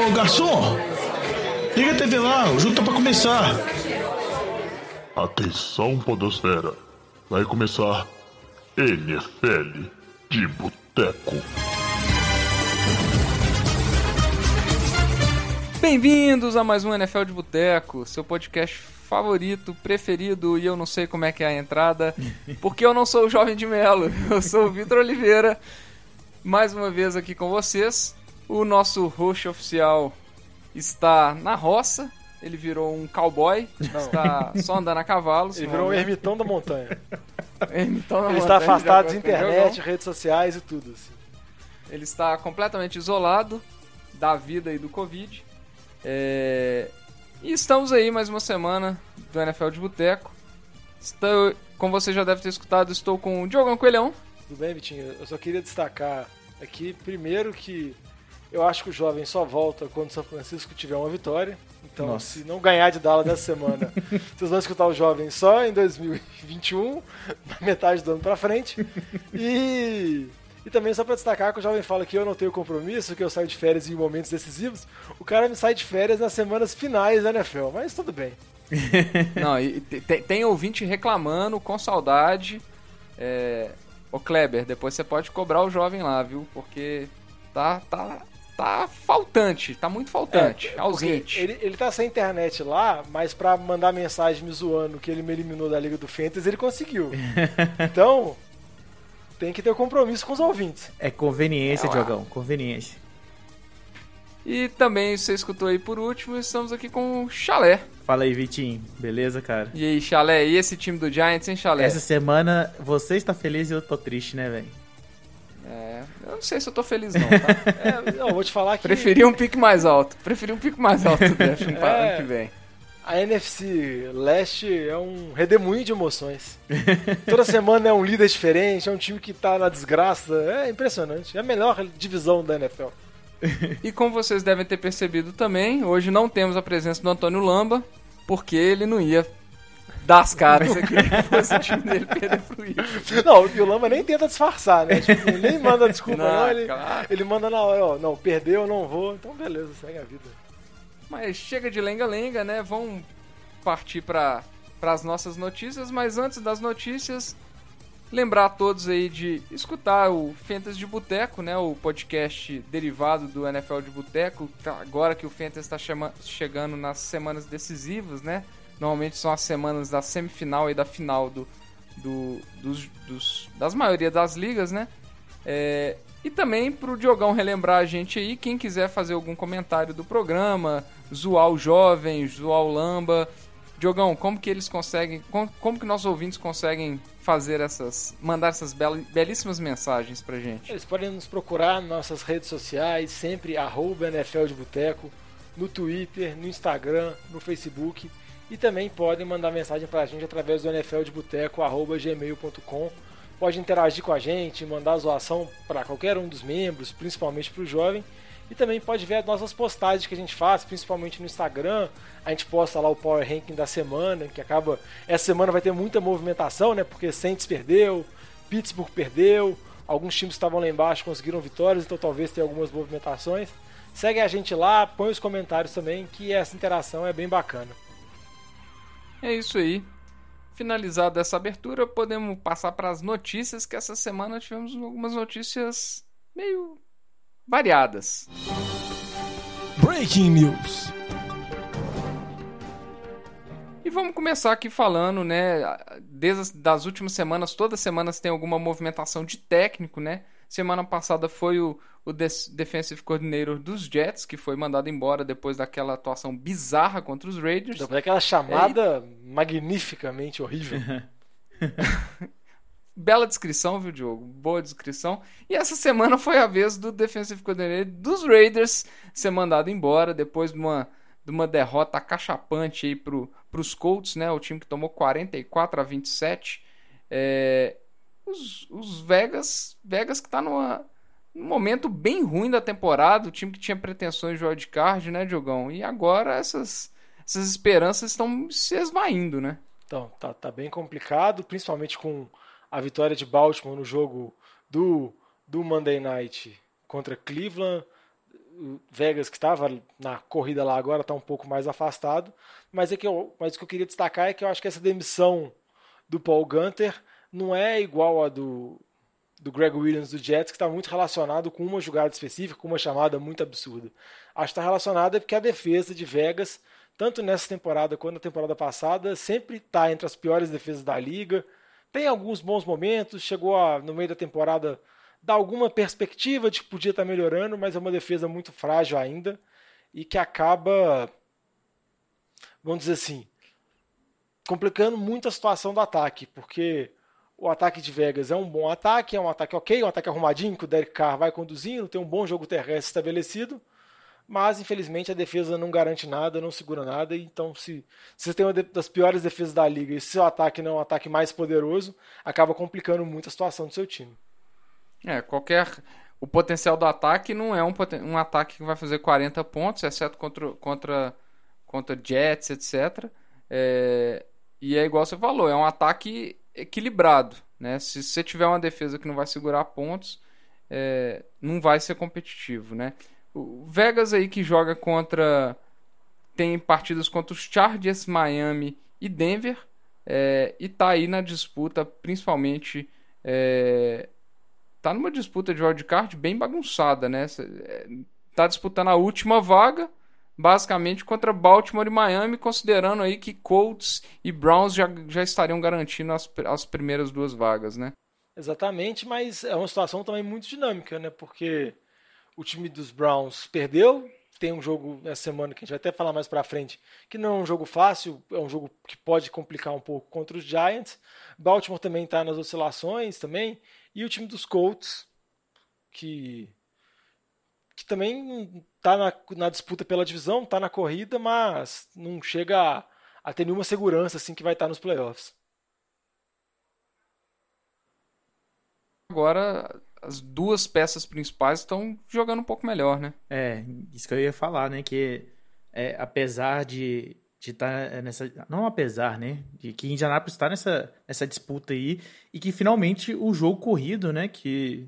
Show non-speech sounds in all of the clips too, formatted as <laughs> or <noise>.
Ô garçom, liga a TV lá, o jogo tá pra começar. Atenção, Podosfera. Vai começar NFL de Boteco. Bem-vindos a mais um NFL de Boteco, seu podcast favorito, preferido, e eu não sei como é que é a entrada, <laughs> porque eu não sou o Jovem de Melo, eu sou o Vitor Oliveira, mais uma vez aqui com vocês. O nosso host oficial está na roça, ele virou um cowboy, está só andando a cavalo. Ele virou um ermitão da montanha. <laughs> Ermitão na Ele está montanha, afastado de internet, redes sociais e tudo. assim. Ele está completamente isolado da vida e do Covid. É, E estamos aí mais uma semana do NFL de Boteco. Estou, como você já deve ter escutado, estou com o Diogão Coelhão. Tudo bem, Vitinho? Eu só queria destacar aqui, primeiro, que eu acho que o jovem só volta quando o São Francisco tiver uma vitória. Então, Nossa. se não ganhar de Dallas nessa semana, <laughs> vocês vão escutar o jovem só em 2021, na metade do ano pra frente. E, e também só pra destacar que o jovem fala que eu não tenho compromisso, que eu saio de férias em momentos decisivos. O cara me sai de férias nas semanas finais da NFL, mas tudo bem. <laughs> Não, e te- te- tem ouvinte reclamando, com saudade. É... Ô Kleber, depois você pode cobrar o jovem lá, viu? Porque tá, tá, tá faltante, tá muito faltante, É, porque ausente. Ele, ele tá sem internet lá, mas pra mandar mensagem me zoando que ele me eliminou da Liga do Fantasy, ele conseguiu. <laughs> então, tem que ter compromisso com os ouvintes. É conveniência, É. Diogão, conveniência. E também, você escutou aí por último, estamos aqui com o Chalé. Fala aí, Vitinho. Beleza, cara? E aí, Chalé, e esse time do Giants, hein, Chalé? Essa semana você está feliz e eu tô triste, né, velho? É, eu não sei se eu tô feliz não, tá? <laughs> É, não, vou te falar que Preferi um pique mais alto. Preferi um pique mais alto <laughs> do draft É. ano que vem. a NFC Leste é um redemoinho de emoções. Toda semana é um líder diferente, é um time que tá na desgraça. É impressionante. É a melhor divisão da NFL. <laughs> E como vocês devem ter percebido também, hoje não temos a presença do Antônio Lamba, porque ele não ia dar as caras aqui se fosse o time dele perder pro Eagles. Não, e o Lama nem tenta disfarçar, né? Tipo, ele nem manda desculpa, Não, não. ele, claro. ele manda na hora, ó, não, perdeu, eu não vou. Então beleza, segue a vida. Mas chega de lenga-lenga, né? Vamos partir para as nossas notícias, mas antes das notícias, lembrar a todos aí de escutar o Fantasy de Boteco, né? O podcast derivado do NFL de Boteco, tá- agora que o Fantasy está chegando nas semanas decisivas, né? Normalmente são as semanas da semifinal e da final do, do- dos, dos- das maioria das ligas, né? É, e também pro Diogão relembrar a gente aí, quem quiser fazer algum comentário do programa, zoar o jovem, zoar o lamba. Diogão, como que eles conseguem, como, como que nossos ouvintes conseguem fazer essas, mandar essas bel- belíssimas mensagens pra gente? Eles podem nos procurar nas nossas redes sociais, sempre arroba NFL de Boteco, no Twitter, no Instagram, no Facebook. E também podem mandar mensagem pra gente através do NFL de Boteco, arroba gmail.com. Pode interagir com a gente, mandar zoação para qualquer um dos membros, principalmente para o jovem. E também pode ver as nossas postagens que a gente faz, principalmente no Instagram. A gente posta lá o Power Ranking da semana, que acaba. Essa semana vai ter muita movimentação, né? Porque Saints perdeu, Pittsburgh perdeu, alguns times que estavam lá embaixo conseguiram vitórias, então talvez tenha algumas movimentações. Segue a gente lá, põe os comentários também, que essa interação é bem bacana. É isso aí. Finalizada essa abertura, podemos passar para as notícias, que essa semana tivemos algumas notícias meio variadas. Breaking News. E vamos começar aqui falando, né? Desde as das últimas semanas, todas as semanas tem alguma movimentação de técnico, né? Semana passada foi o, o defensive coordinator dos Jets, que foi mandado embora depois daquela atuação bizarra contra os Raiders. Depois daquela chamada magnificamente horrível. <laughs> <laughs> Bela descrição, viu, Diogo? Boa descrição. E essa semana foi a vez do defensive coordinator dos Raiders ser mandado embora depois de uma, de uma derrota acachapante aí pro, pros Colts, né? O time que tomou 44 a 27. É, os, os Vegas, Vegas que tá numa, num momento bem ruim da temporada, o time que tinha pretensões de wildcard, né, Diogão? E agora essas, essas esperanças estão se esvaindo, né? Então, tá, tá bem complicado, principalmente com a vitória de Baltimore no jogo do, do Monday Night contra Cleveland. Vegas que estava na corrida lá agora está um pouco mais afastado, mas é que eu, mas o que eu queria destacar é que eu acho que essa demissão do Paul Gunter não é igual a do do Greg Williams do Jets, que está muito relacionado com uma jogada específica, com uma chamada muito absurda. Acho que está relacionado porque a defesa de Vegas, tanto nessa temporada quanto na temporada passada, sempre está entre as piores defesas da liga. Tem alguns bons momentos, chegou a, no meio da temporada dar alguma perspectiva de que podia estar tá melhorando, mas é uma defesa muito frágil ainda e que acaba, vamos dizer assim, complicando muito a situação do ataque, porque o ataque de Vegas é um bom ataque, é um ataque ok, um ataque arrumadinho, que o Derek Carr vai conduzindo, tem um bom jogo terrestre estabelecido, mas infelizmente a defesa não garante nada, não segura nada, então se, se você tem uma das piores defesas da liga e seu ataque não é um ataque mais poderoso, acaba complicando muito a situação do seu time. É, qualquer... O potencial do ataque não é um, um ataque que vai fazer 40 pontos, exceto contra, contra, contra Jets, etc. É, e é igual você falou, é um ataque equilibrado. Né? Se você tiver uma defesa que não vai segurar pontos, é, não vai ser competitivo. Né? O Vegas aí que joga contra. Tem partidas contra os Chargers, Miami e Denver. É, e tá aí na disputa, principalmente. É, tá numa disputa de wildcard bem bagunçada, né? É, tá disputando a última vaga basicamente contra Baltimore e Miami, considerando aí que Colts e Browns já, já estariam garantindo as, as primeiras duas vagas, né? Exatamente, mas é uma situação também muito dinâmica, né? Porque o time dos Browns perdeu, tem um jogo nessa semana que a gente vai até falar mais para frente, que não é um jogo fácil, é um jogo que pode complicar um pouco contra os Giants. Baltimore também está nas oscilações também, e o time dos Colts, que que também está na, na, disputa pela divisão, está na corrida, mas não chega a, a, ter nenhuma segurança assim que vai estar tá nos playoffs. Agora as duas peças principais estão jogando um pouco melhor, né? É, isso que eu ia falar, né? Que é, apesar de de estar tá nessa. Não apesar, né? De que Indianapolis está nessa, nessa disputa aí e que finalmente o jogo corrido, né? Que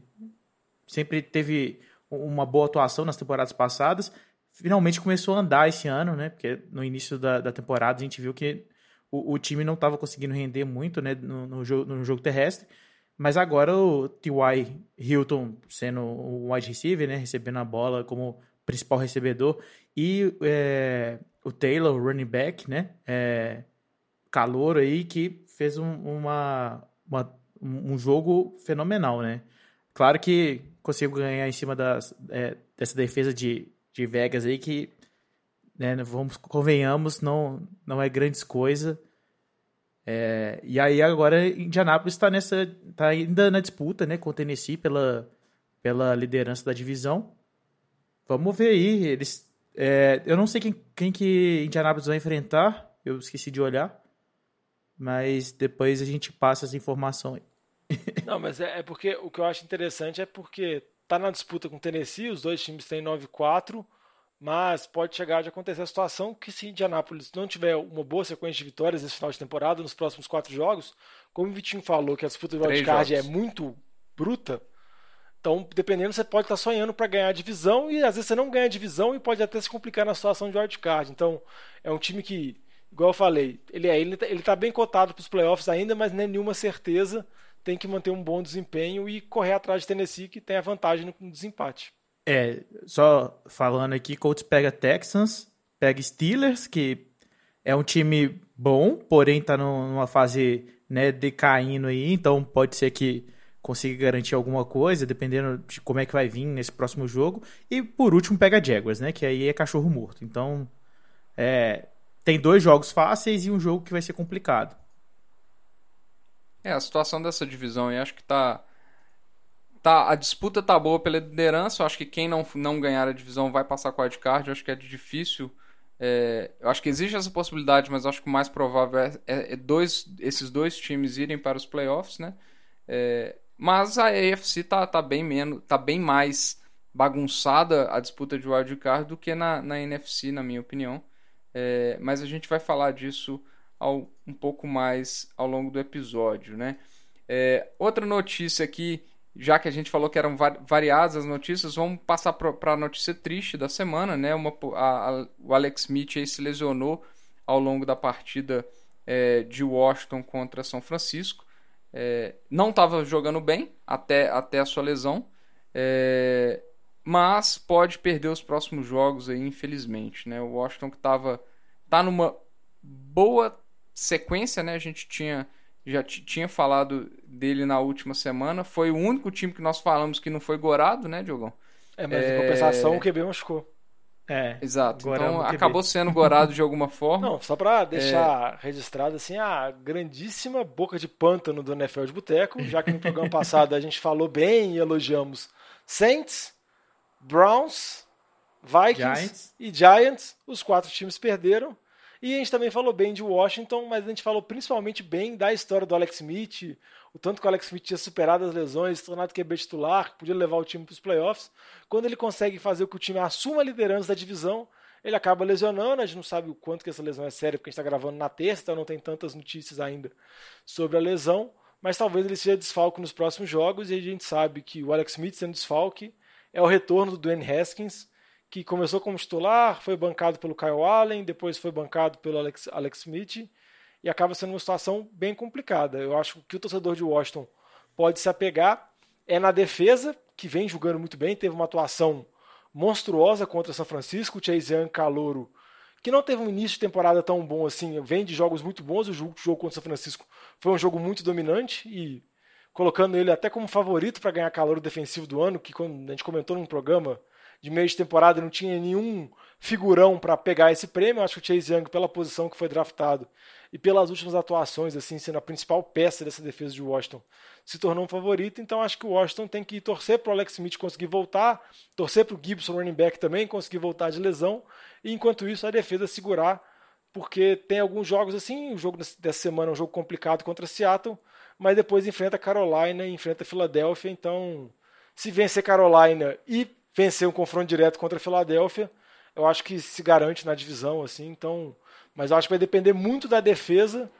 sempre teve uma boa atuação nas temporadas passadas, finalmente começou a andar esse ano, né? Porque no início da, da temporada a gente viu que o, o time não estava conseguindo render muito né, no, no, jogo, no jogo terrestre. Mas agora o T.Y. Hilton sendo o wide receiver, né? Recebendo a bola como principal recebedor. E é, o Taylor, o running back, né? É, calor aí que fez um, uma, uma, um jogo fenomenal, né? Claro que consigo ganhar em cima das, é, dessa defesa de, de Vegas aí que, né, vamos, convenhamos, não, não é grandes coisa. É, e aí agora Indianapolis está nessa, tá ainda na disputa, né, com o Tennessee pela, pela liderança da divisão. Vamos ver aí, eles, é, eu não sei quem, quem que Indianapolis vai enfrentar, eu esqueci de olhar, mas depois a gente passa essa informação aí. Não, mas é, é, porque o que eu acho interessante é porque tá na disputa com o Tennessee, os dois times têm 9-4, mas pode chegar de acontecer a situação que se Indianápolis não tiver uma boa sequência de vitórias nesse final de temporada, nos próximos quatro jogos, como o Vitinho falou que a disputa do wildcard é muito bruta, então, dependendo, você pode estar sonhando para ganhar a divisão e às vezes você não ganha a divisão e pode até se complicar na situação de wildcard. Então, é um time que, igual eu falei, ele é, ele, tá, ele tá bem cotado para os playoffs ainda, mas não é nenhuma certeza tem que manter um bom desempenho e correr atrás de Tennessee, que tem a vantagem no desempate. É, só falando aqui, Colts pega Texans, pega Steelers, que é um time bom, porém está numa fase né, decaindo aí, então pode ser que consiga garantir alguma coisa, dependendo de como é que vai vir nesse próximo jogo. E por último pega Jaguars, né, que aí é cachorro morto. Então, é, tem dois jogos fáceis e um jogo que vai ser complicado. É, a situação dessa divisão aí acho que tá. tá a disputa tá boa pela liderança. Eu acho que quem não, não ganhar a divisão vai passar com a card. Eu acho que é difícil. É, eu acho que existe essa possibilidade, mas acho que o mais provável é, é, é dois, esses dois times irem para os playoffs, né? É, mas a AFC tá, tá, bem menos, tá bem mais bagunçada a disputa de wildcard do que na, na NFC, na minha opinião. É, mas a gente vai falar disso ao, um pouco mais ao longo do episódio, né? É, outra notícia aqui já que a gente falou que eram variadas as notícias, vamos passar para a notícia triste da semana, né? Uma, a, a, o Alex Smith aí se lesionou ao longo da partida é, de Washington contra São Francisco. É, não estava jogando bem até, até a sua lesão, é, mas pode perder os próximos jogos aí, infelizmente. Né? O Washington que estava tá numa boa sequência, né? A gente tinha já tinha falado dele na última semana. Foi o único time que nós falamos que não foi gorado, né, Diogão? É, mas é... em compensação o QB machucou. É, exato. Então acabou sendo gorado de alguma <laughs> forma. Não, só para deixar é... registrado assim a grandíssima boca de pântano do NFL de Boteco, já que no programa <laughs> passado a gente falou bem e elogiamos Saints, Browns, Vikings Giants. e Giants, os quatro times perderam. E a gente também falou bem de Washington, mas a gente falou principalmente bem da história do Alex Smith, o tanto que o Alex Smith tinha superado as lesões, se tornado QB titular, podia levar o time para os playoffs. Quando ele consegue fazer com que o time assuma a liderança da divisão, ele acaba lesionando. A gente não sabe o quanto que essa lesão é séria, porque a gente está gravando na terça, então não tem tantas notícias ainda sobre a lesão. Mas talvez ele seja desfalque nos próximos jogos, e a gente sabe que o Alex Smith sendo desfalque é o retorno do Dwayne Haskins, que começou como titular, foi bancado pelo Kyle Allen, depois foi bancado pelo Alex, Alex Smith, e acaba sendo uma situação bem complicada. Eu acho que o torcedor de Washington pode se apegar é na defesa, que vem jogando muito bem, teve uma atuação monstruosa contra São Francisco, o Chase Young Calouro, que não teve um início de temporada tão bom assim, vem de jogos muito bons, o jogo, o jogo contra São Francisco foi um jogo muito dominante e colocando ele até como favorito para ganhar calor defensivo do ano, que a gente comentou num programa de meio de temporada não tinha nenhum figurão para pegar esse prêmio. Acho que o Chase Young, pela posição que foi draftado e pelas últimas atuações, assim, sendo a principal peça dessa defesa de Washington, se tornou um favorito. Então acho que o Washington tem que torcer para o Alex Smith conseguir voltar, torcer para o Gibson running back também conseguir voltar de lesão, e enquanto isso a defesa segurar, porque tem alguns jogos assim, o jogo dessa semana é um jogo complicado contra Seattle, mas depois enfrenta Carolina e enfrenta Filadélfia, então se vencer Carolina e vencer um confronto direto contra a Filadélfia, eu acho que se garante na divisão, assim, então. Mas eu acho que vai depender muito da defesa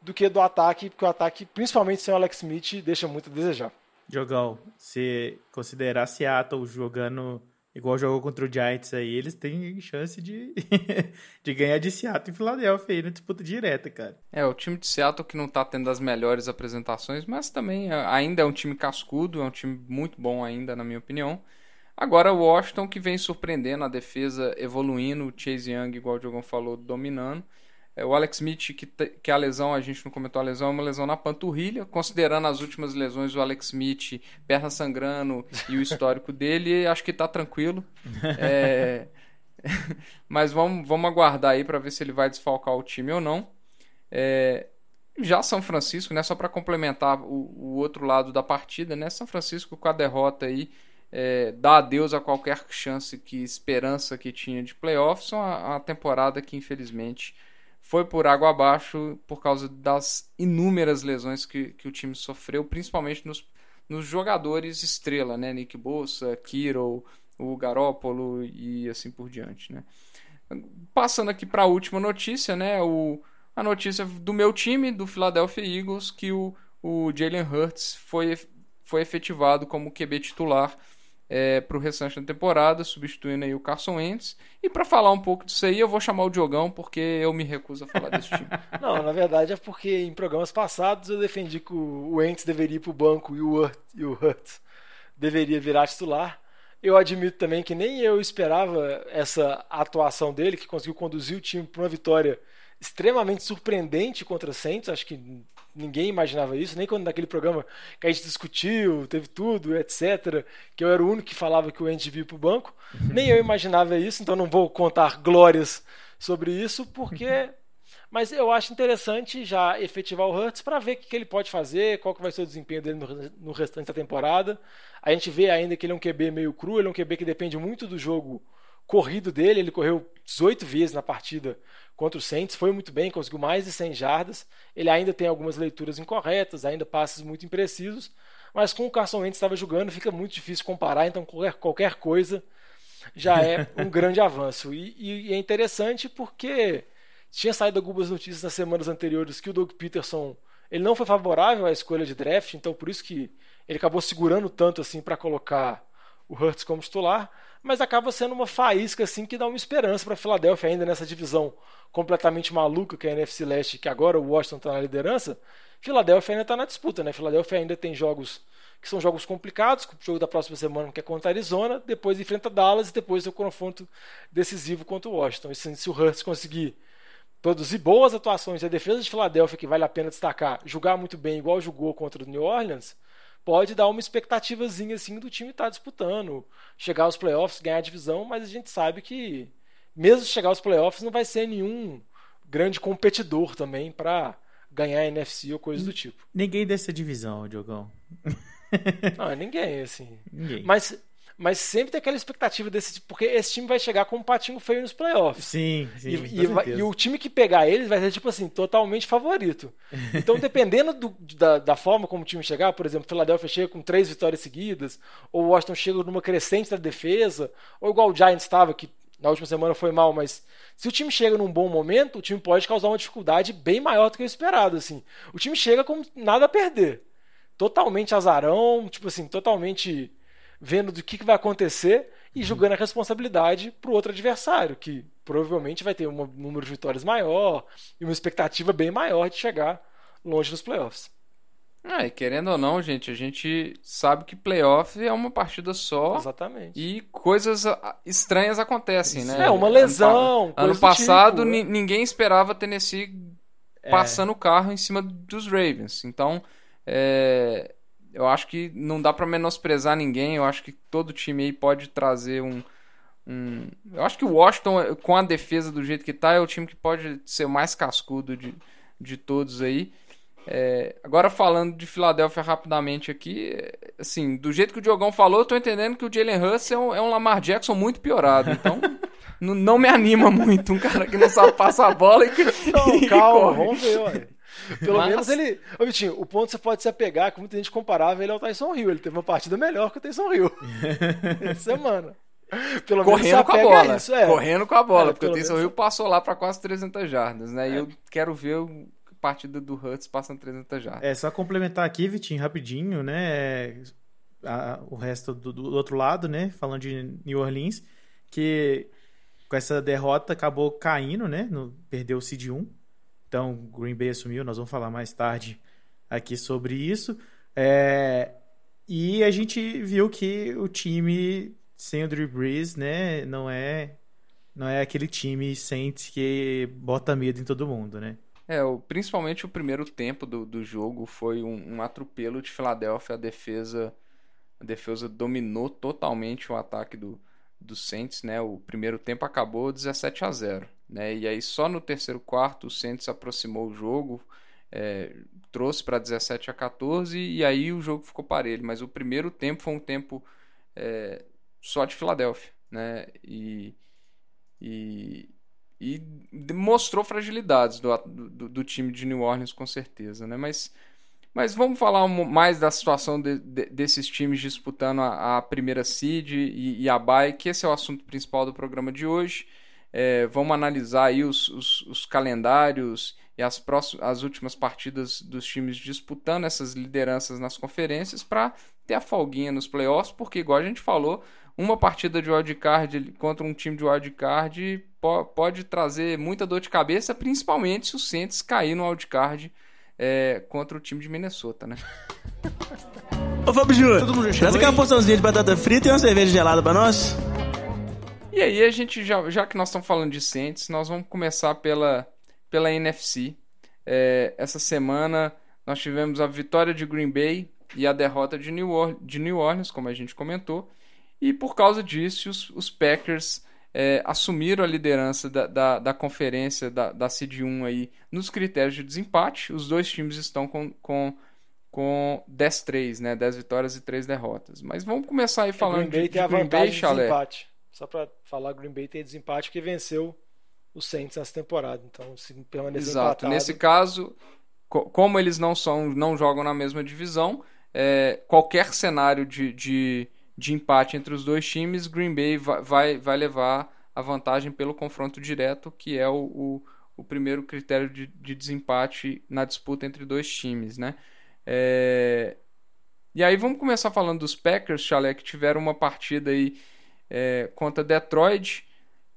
do que do ataque, porque o ataque, principalmente sem o Alex Smith, deixa muito a desejar. Jogão, se considerar Seattle jogando igual jogou contra o Giants aí, eles têm chance de, <laughs> de ganhar de Seattle e Filadélfia aí na disputa direta, cara. É, o time de Seattle que não tá tendo as melhores apresentações, mas também é, ainda é um time cascudo, é um time muito bom ainda, na minha opinião. Agora o Washington que vem surpreendendo a defesa, evoluindo, o Chase Young, igual o Diogão falou, dominando. É, o Alex Smith, que, que a lesão, a gente não comentou a lesão, é uma lesão na panturrilha. Considerando as últimas lesões, o Alex Smith, perna sangrando e o histórico <laughs> dele, acho que tá tranquilo. É... <laughs> Mas vamos, vamos aguardar aí para ver se ele vai desfalcar o time ou não. É... Já São Francisco, né, só para complementar o, o outro lado da partida, né, São Francisco com a derrota aí é, dar adeus a qualquer chance que esperança que tinha de playoffs. Uma, uma temporada que infelizmente foi por água abaixo por causa das inúmeras lesões que, que o time sofreu, principalmente nos, nos jogadores estrela, né? Nick Bossa, Kiro, o Garópolo e assim por diante, né? Passando aqui para a última notícia, né? O, a notícia do meu time, do Philadelphia Eagles, que o, o Jalen Hurts foi, foi efetivado como QB titular é, para o restante da temporada, substituindo aí o Carson Wentz. E para falar um pouco disso aí, eu vou chamar o Diogão, porque eu me recuso a falar desse time. <laughs> Não, na verdade é porque em programas passados eu defendi que o Wentz deveria ir para o banco e o, Hurt, deveria virar titular. Eu admito também que nem eu esperava essa atuação dele, que conseguiu conduzir o time para uma vitória extremamente surpreendente contra Saints. Acho que ninguém imaginava isso, nem quando naquele programa que a gente discutiu, teve tudo, etc. Que eu era o único que falava que o Andy devia para o banco. nem eu imaginava isso, então não vou contar glórias sobre isso, porque. Mas eu acho interessante já efetivar o Hurts para ver o que ele pode fazer, qual que vai ser o desempenho dele no restante da temporada. A gente vê ainda que ele é um QB meio cru, ele é um QB que depende muito do jogo corrido dele, ele correu 18 vezes na partida contra o Saints, foi muito bem, conseguiu mais de 100 jardas. Ele ainda tem algumas leituras incorretas, ainda passes muito imprecisos, mas com o Carson Wentz estava jogando, fica muito difícil comparar, então qualquer, qualquer coisa já é <laughs> um grande avanço. E, e, é interessante porque tinha saído algumas notícias nas semanas anteriores que o Doug Peterson ele não foi favorável à escolha de draft, então por isso que ele acabou segurando tanto assim para colocar o Hurts como titular, mas acaba sendo uma faísca assim que dá uma esperança para a Filadélfia ainda nessa divisão completamente maluca que é a NFC Leste, que agora o Washington está na liderança. Filadélfia ainda está na disputa, né? Filadélfia ainda tem jogos que são jogos complicados, o jogo da próxima semana que é contra a Arizona, depois enfrenta Dallas e depois o confronto decisivo contra o Washington. E se o Hurts conseguir produzir boas atuações e a defesa de Filadélfia, que vale a pena destacar, jogar muito bem, igual jogou contra o New Orleans, pode dar uma expectativazinha assim do time estar tá disputando, chegar aos playoffs, ganhar a divisão, mas a gente sabe que mesmo chegar aos playoffs não vai ser nenhum grande competidor também para ganhar a NFC ou coisa do tipo. Ninguém dessa divisão, Diogão. Não, ninguém, assim. Ninguém. Mas, mas sempre tem aquela expectativa desse porque esse time vai chegar com um patinho feio nos playoffs. Sim, sim. E, e, vai, e, o time que pegar eles vai ser, tipo assim, totalmente favorito. Então, dependendo do, da, da, forma como o time chegar, por exemplo, Philadelphia chega com três vitórias seguidas, ou o Washington chega numa crescente da defesa, ou igual o Giants estava, que na última semana foi mal, mas se o time chega num bom momento, o time pode causar uma dificuldade bem maior do que o esperado, assim. O time chega com nada a perder totalmente azarão, tipo assim, totalmente vendo do que, que vai acontecer e uhum. jogando a responsabilidade para o outro adversário, que provavelmente vai ter um número de vitórias maior e uma expectativa bem maior de chegar longe dos playoffs. É, querendo ou não, gente, a gente sabe que playoff é uma partida só. Exatamente. E coisas ah, estranhas acontecem, né? É, uma lesão. Ano, ano passado, tipo, ninguém esperava Tennessee é. passando o carro em cima dos Ravens. Então, é, eu acho que não dá para menosprezar ninguém. Eu acho que todo time aí pode trazer um, um. Eu acho que o Washington, com a defesa do jeito que tá, é o time que pode ser o mais cascudo de, de todos aí. É, agora falando de Filadélfia rapidamente aqui, assim, do jeito que o Diogão falou, eu tô entendendo que o Jalen Hurts é um, é um Lamar Jackson muito piorado. Então, <laughs> não, me anima muito um cara que não sabe passar a bola e, não, <laughs> e calma, vamos ver, ué. Pelo Mas... menos ele. Ô, Vitinho, o ponto que você pode se apegar, que muita gente comparava ele ao Tyson Hill. Ele teve uma partida melhor que o Tyson Hill. <laughs> Essa semana. Pelo Correndo com a bola. Isso, é. Correndo com a bola, é, porque o Tyson Hill passou lá para quase 300 jardas, né? É. E eu quero ver a partida do Hurts passando 300 jardas. É, só complementar aqui, Vitinho, rapidinho, né? A, o resto do, do outro lado, né? Falando de New Orleans, que com essa derrota acabou caindo, né? No, perdeu o Seed 1 então, Green Bay assumiu, nós vamos falar mais tarde aqui sobre isso. É, e a gente viu que o time sem o Drew Brees, né, não é não é aquele time Saints que bota medo em todo mundo, né? É, o, principalmente o primeiro tempo do, do jogo foi um, um atropelo de Filadélfia. A defesa, a defesa dominou totalmente o ataque do, do Saints, né? O primeiro tempo acabou 17 a 0. Né? E aí só no terceiro quarto o Santos aproximou o jogo, é, trouxe para 17 a 14 e aí o jogo ficou parelho. Mas o primeiro tempo foi um tempo é, só de Filadélfia. Né? E, e, e mostrou fragilidades do, do, do, time de New Orleans com certeza. Né? Mas, mas vamos falar mais da situação de, de, desses times disputando a, a primeira seed e, e a bye, que esse é o assunto principal do programa de hoje. É, vamos analisar aí os, os, os calendários e as, próximas, as últimas partidas dos times disputando essas lideranças nas conferências para ter a folguinha nos playoffs, porque, igual a gente falou, uma partida de wildcard contra um time de wildcard po pode trazer muita dor de cabeça, principalmente se o Saints cair no wildcard é, contra o time de Minnesota, né? Ô Fábio Júnior, traz aquela porçãozinha de batata frita e uma cerveja gelada para nós. E aí a gente, já, já que nós estamos falando de Saints, nós vamos começar pela, pela NFC. É, essa semana nós tivemos a vitória de Green Bay e a derrota de New, Orleans, de New Orleans como a gente comentou. E por causa disso, os, os Packers é, assumiram a liderança da, da, da conferência da, da Seed 1 aí nos critérios de desempate. Os dois times estão com, com, com 10-3, né? 10 vitórias e 3 derrotas. Mas vamos começar aí falando Green Bay de, de Green Bay, Chalé. Desempate. Só para falar, Green Bay tem desempate porque venceu o Saints nessa temporada. Então, se permanecer Exato. empatado... Nesse caso, co como eles não são, não jogam na mesma divisão, é, qualquer cenário de, de, de, empate entre os dois times, Green Bay vai, vai, vai levar a vantagem pelo confronto direto, que é o, o, o primeiro critério de, de, desempate na disputa entre dois times, né? É, E aí vamos começar falando dos Packers, Chalé, que tiveram uma partida aí é, contra Detroit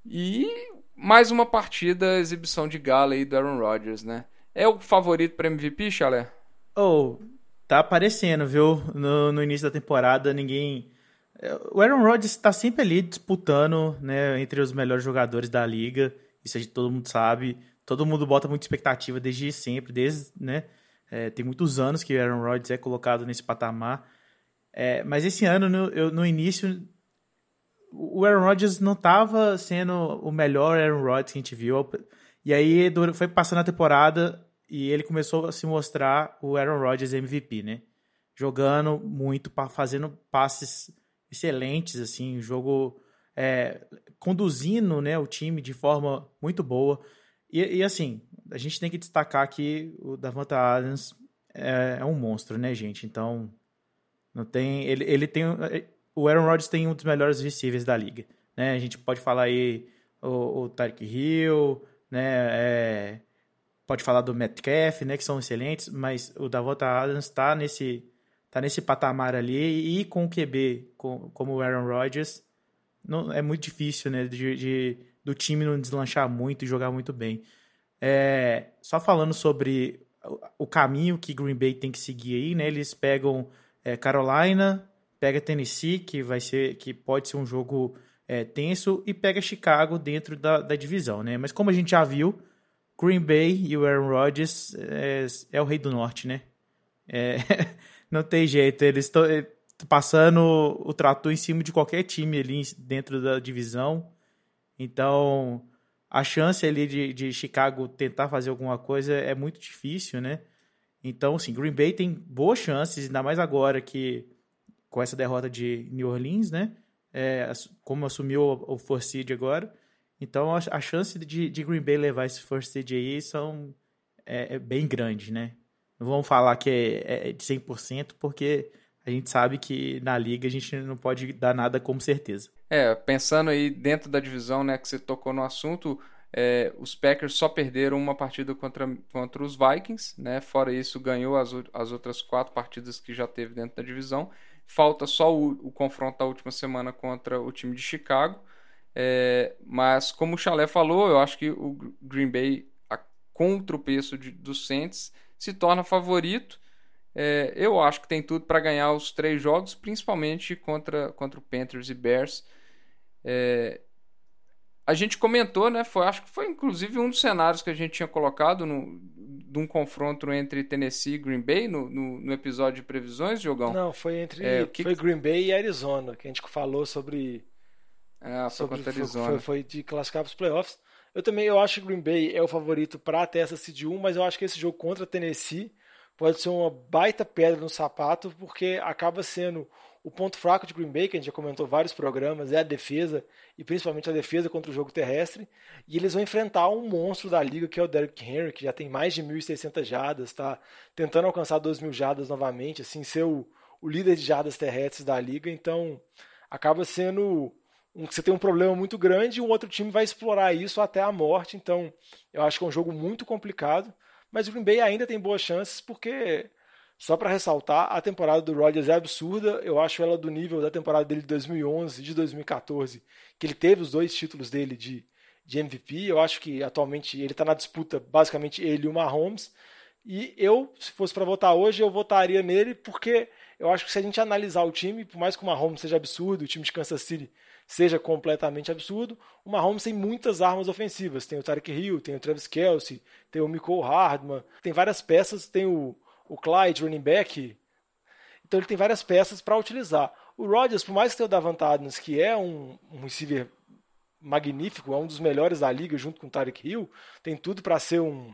e mais uma partida, exibição de gala aí do Aaron Rodgers, né? É o favorito para MVP, Chalé? Oh, tá aparecendo, viu? No, no início da temporada, ninguém. O Aaron Rodgers está sempre ali disputando, né, entre os melhores jogadores da liga. Isso a gente, todo mundo sabe. Todo mundo bota muita expectativa desde sempre, desde, né? É, tem muitos anos que o Aaron Rodgers é colocado nesse patamar. É, mas esse ano, no, eu, no início, o Aaron Rodgers não estava sendo o melhor Aaron Rodgers que a gente viu. E aí foi passando a temporada e ele começou a se mostrar o Aaron Rodgers MVP, né? Jogando muito, fazendo passes excelentes, assim, jogo é, conduzindo né, o time de forma muito boa. E, e, assim, a gente tem que destacar que o Davanta Adams é, é, um monstro, né, gente? Então, não tem. Ele, ele tem o Aaron Rodgers tem um dos melhores receivers da liga. Né? A gente pode falar aí o, o Tarek Hill, né? É, pode falar do Metcalf, né? Que são excelentes, mas o Davota Adams está nesse, tá nesse patamar ali e com o QB com, como o Aaron Rodgers não, é muito difícil, né? De, de, do time não deslanchar muito e jogar muito bem. É, só falando sobre o caminho que Green Bay tem que seguir aí, né? Eles pegam é, Carolina, pega Tennessee, que vai ser, que pode ser um jogo é, tenso, e pega Chicago dentro da, da divisão, né? Mas como a gente já viu, Green Bay e o Aaron Rodgers é, é o rei do norte, né? É, <laughs> não tem jeito, eles estão é, passando o trator em cima de qualquer time ali dentro da divisão. Então, a chance ali de, de Chicago tentar fazer alguma coisa é muito difícil, né? Então, assim, Green Bay tem boas chances, ainda mais agora que com essa derrota de New Orleans, né? É, como assumiu o, o first seed agora. Então a, a chance de, de, Green Bay levar esse first seed aí são, é, é bem grande, né? Não vamos falar que é, é de 100%, porque a gente sabe que na liga a gente não pode dar nada como certeza. É, pensando aí dentro da divisão, né, que você tocou no assunto, é, os Packers só perderam uma partida contra, contra os Vikings, né? Fora isso, ganhou as, as outras quatro partidas que já teve dentro da divisão. Falta só o, o confronto da última semana contra o time de Chicago. É, mas, como o Chalé falou, eu acho que o Green Bay, a, o tropeço de, do Saints, se torna favorito. É, eu acho que tem tudo para ganhar os três jogos, principalmente contra, contra o Panthers e Bears. É, a gente comentou, né? Foi, acho que foi inclusive um dos cenários que a gente tinha colocado no, de um confronto entre Tennessee e Green Bay no, no, no episódio de previsões, Jogão? Não, foi entre é, que... foi Green Bay e Arizona, que a gente falou sobre. Foi sobre, Arizona. Foi, foi de classificar para os playoffs. Eu também eu acho que Green Bay é o favorito para ter essa Seed 1, mas eu acho que esse jogo contra Tennessee pode ser uma baita pedra no sapato, porque acaba sendo o ponto fraco de Green Bay, que a gente já comentou vários programas, é a defesa, e principalmente a defesa contra o jogo terrestre. E eles vão enfrentar um monstro da liga, que é o Derrick Henry, que já tem mais de 1.600 jadas, está tentando alcançar 2.000 jadas novamente, assim, ser o, o líder de jadas terrestres da liga. Então, acaba sendo um, você tem um problema muito grande e o outro time vai explorar isso até a morte. Então, eu acho que é um jogo muito complicado. Mas o Green Bay ainda tem boas chances, porque só para ressaltar, a temporada do Rodgers é absurda. Eu acho ela do nível da temporada dele de 2011 e de 2014, que ele teve os dois títulos dele de, de MVP. Eu acho que atualmente ele está na disputa, basicamente ele e o Mahomes. E eu, se fosse para votar hoje, eu votaria nele porque eu acho que se a gente analisar o time, por mais que o Mahomes seja absurdo, o time de Kansas City seja completamente absurdo, o Mahomes tem muitas armas ofensivas. Tem o Tarek Hill, tem o Travis Kelsey, tem o Michael Hardman, tem várias peças, tem o o Clyde, running back. Então ele tem várias peças para utilizar. O Rodgers, por mais que tenha o Davante Adams, que é um, um receiver magnífico, é um dos melhores da liga junto com o Tarek Hill, tem tudo para ser um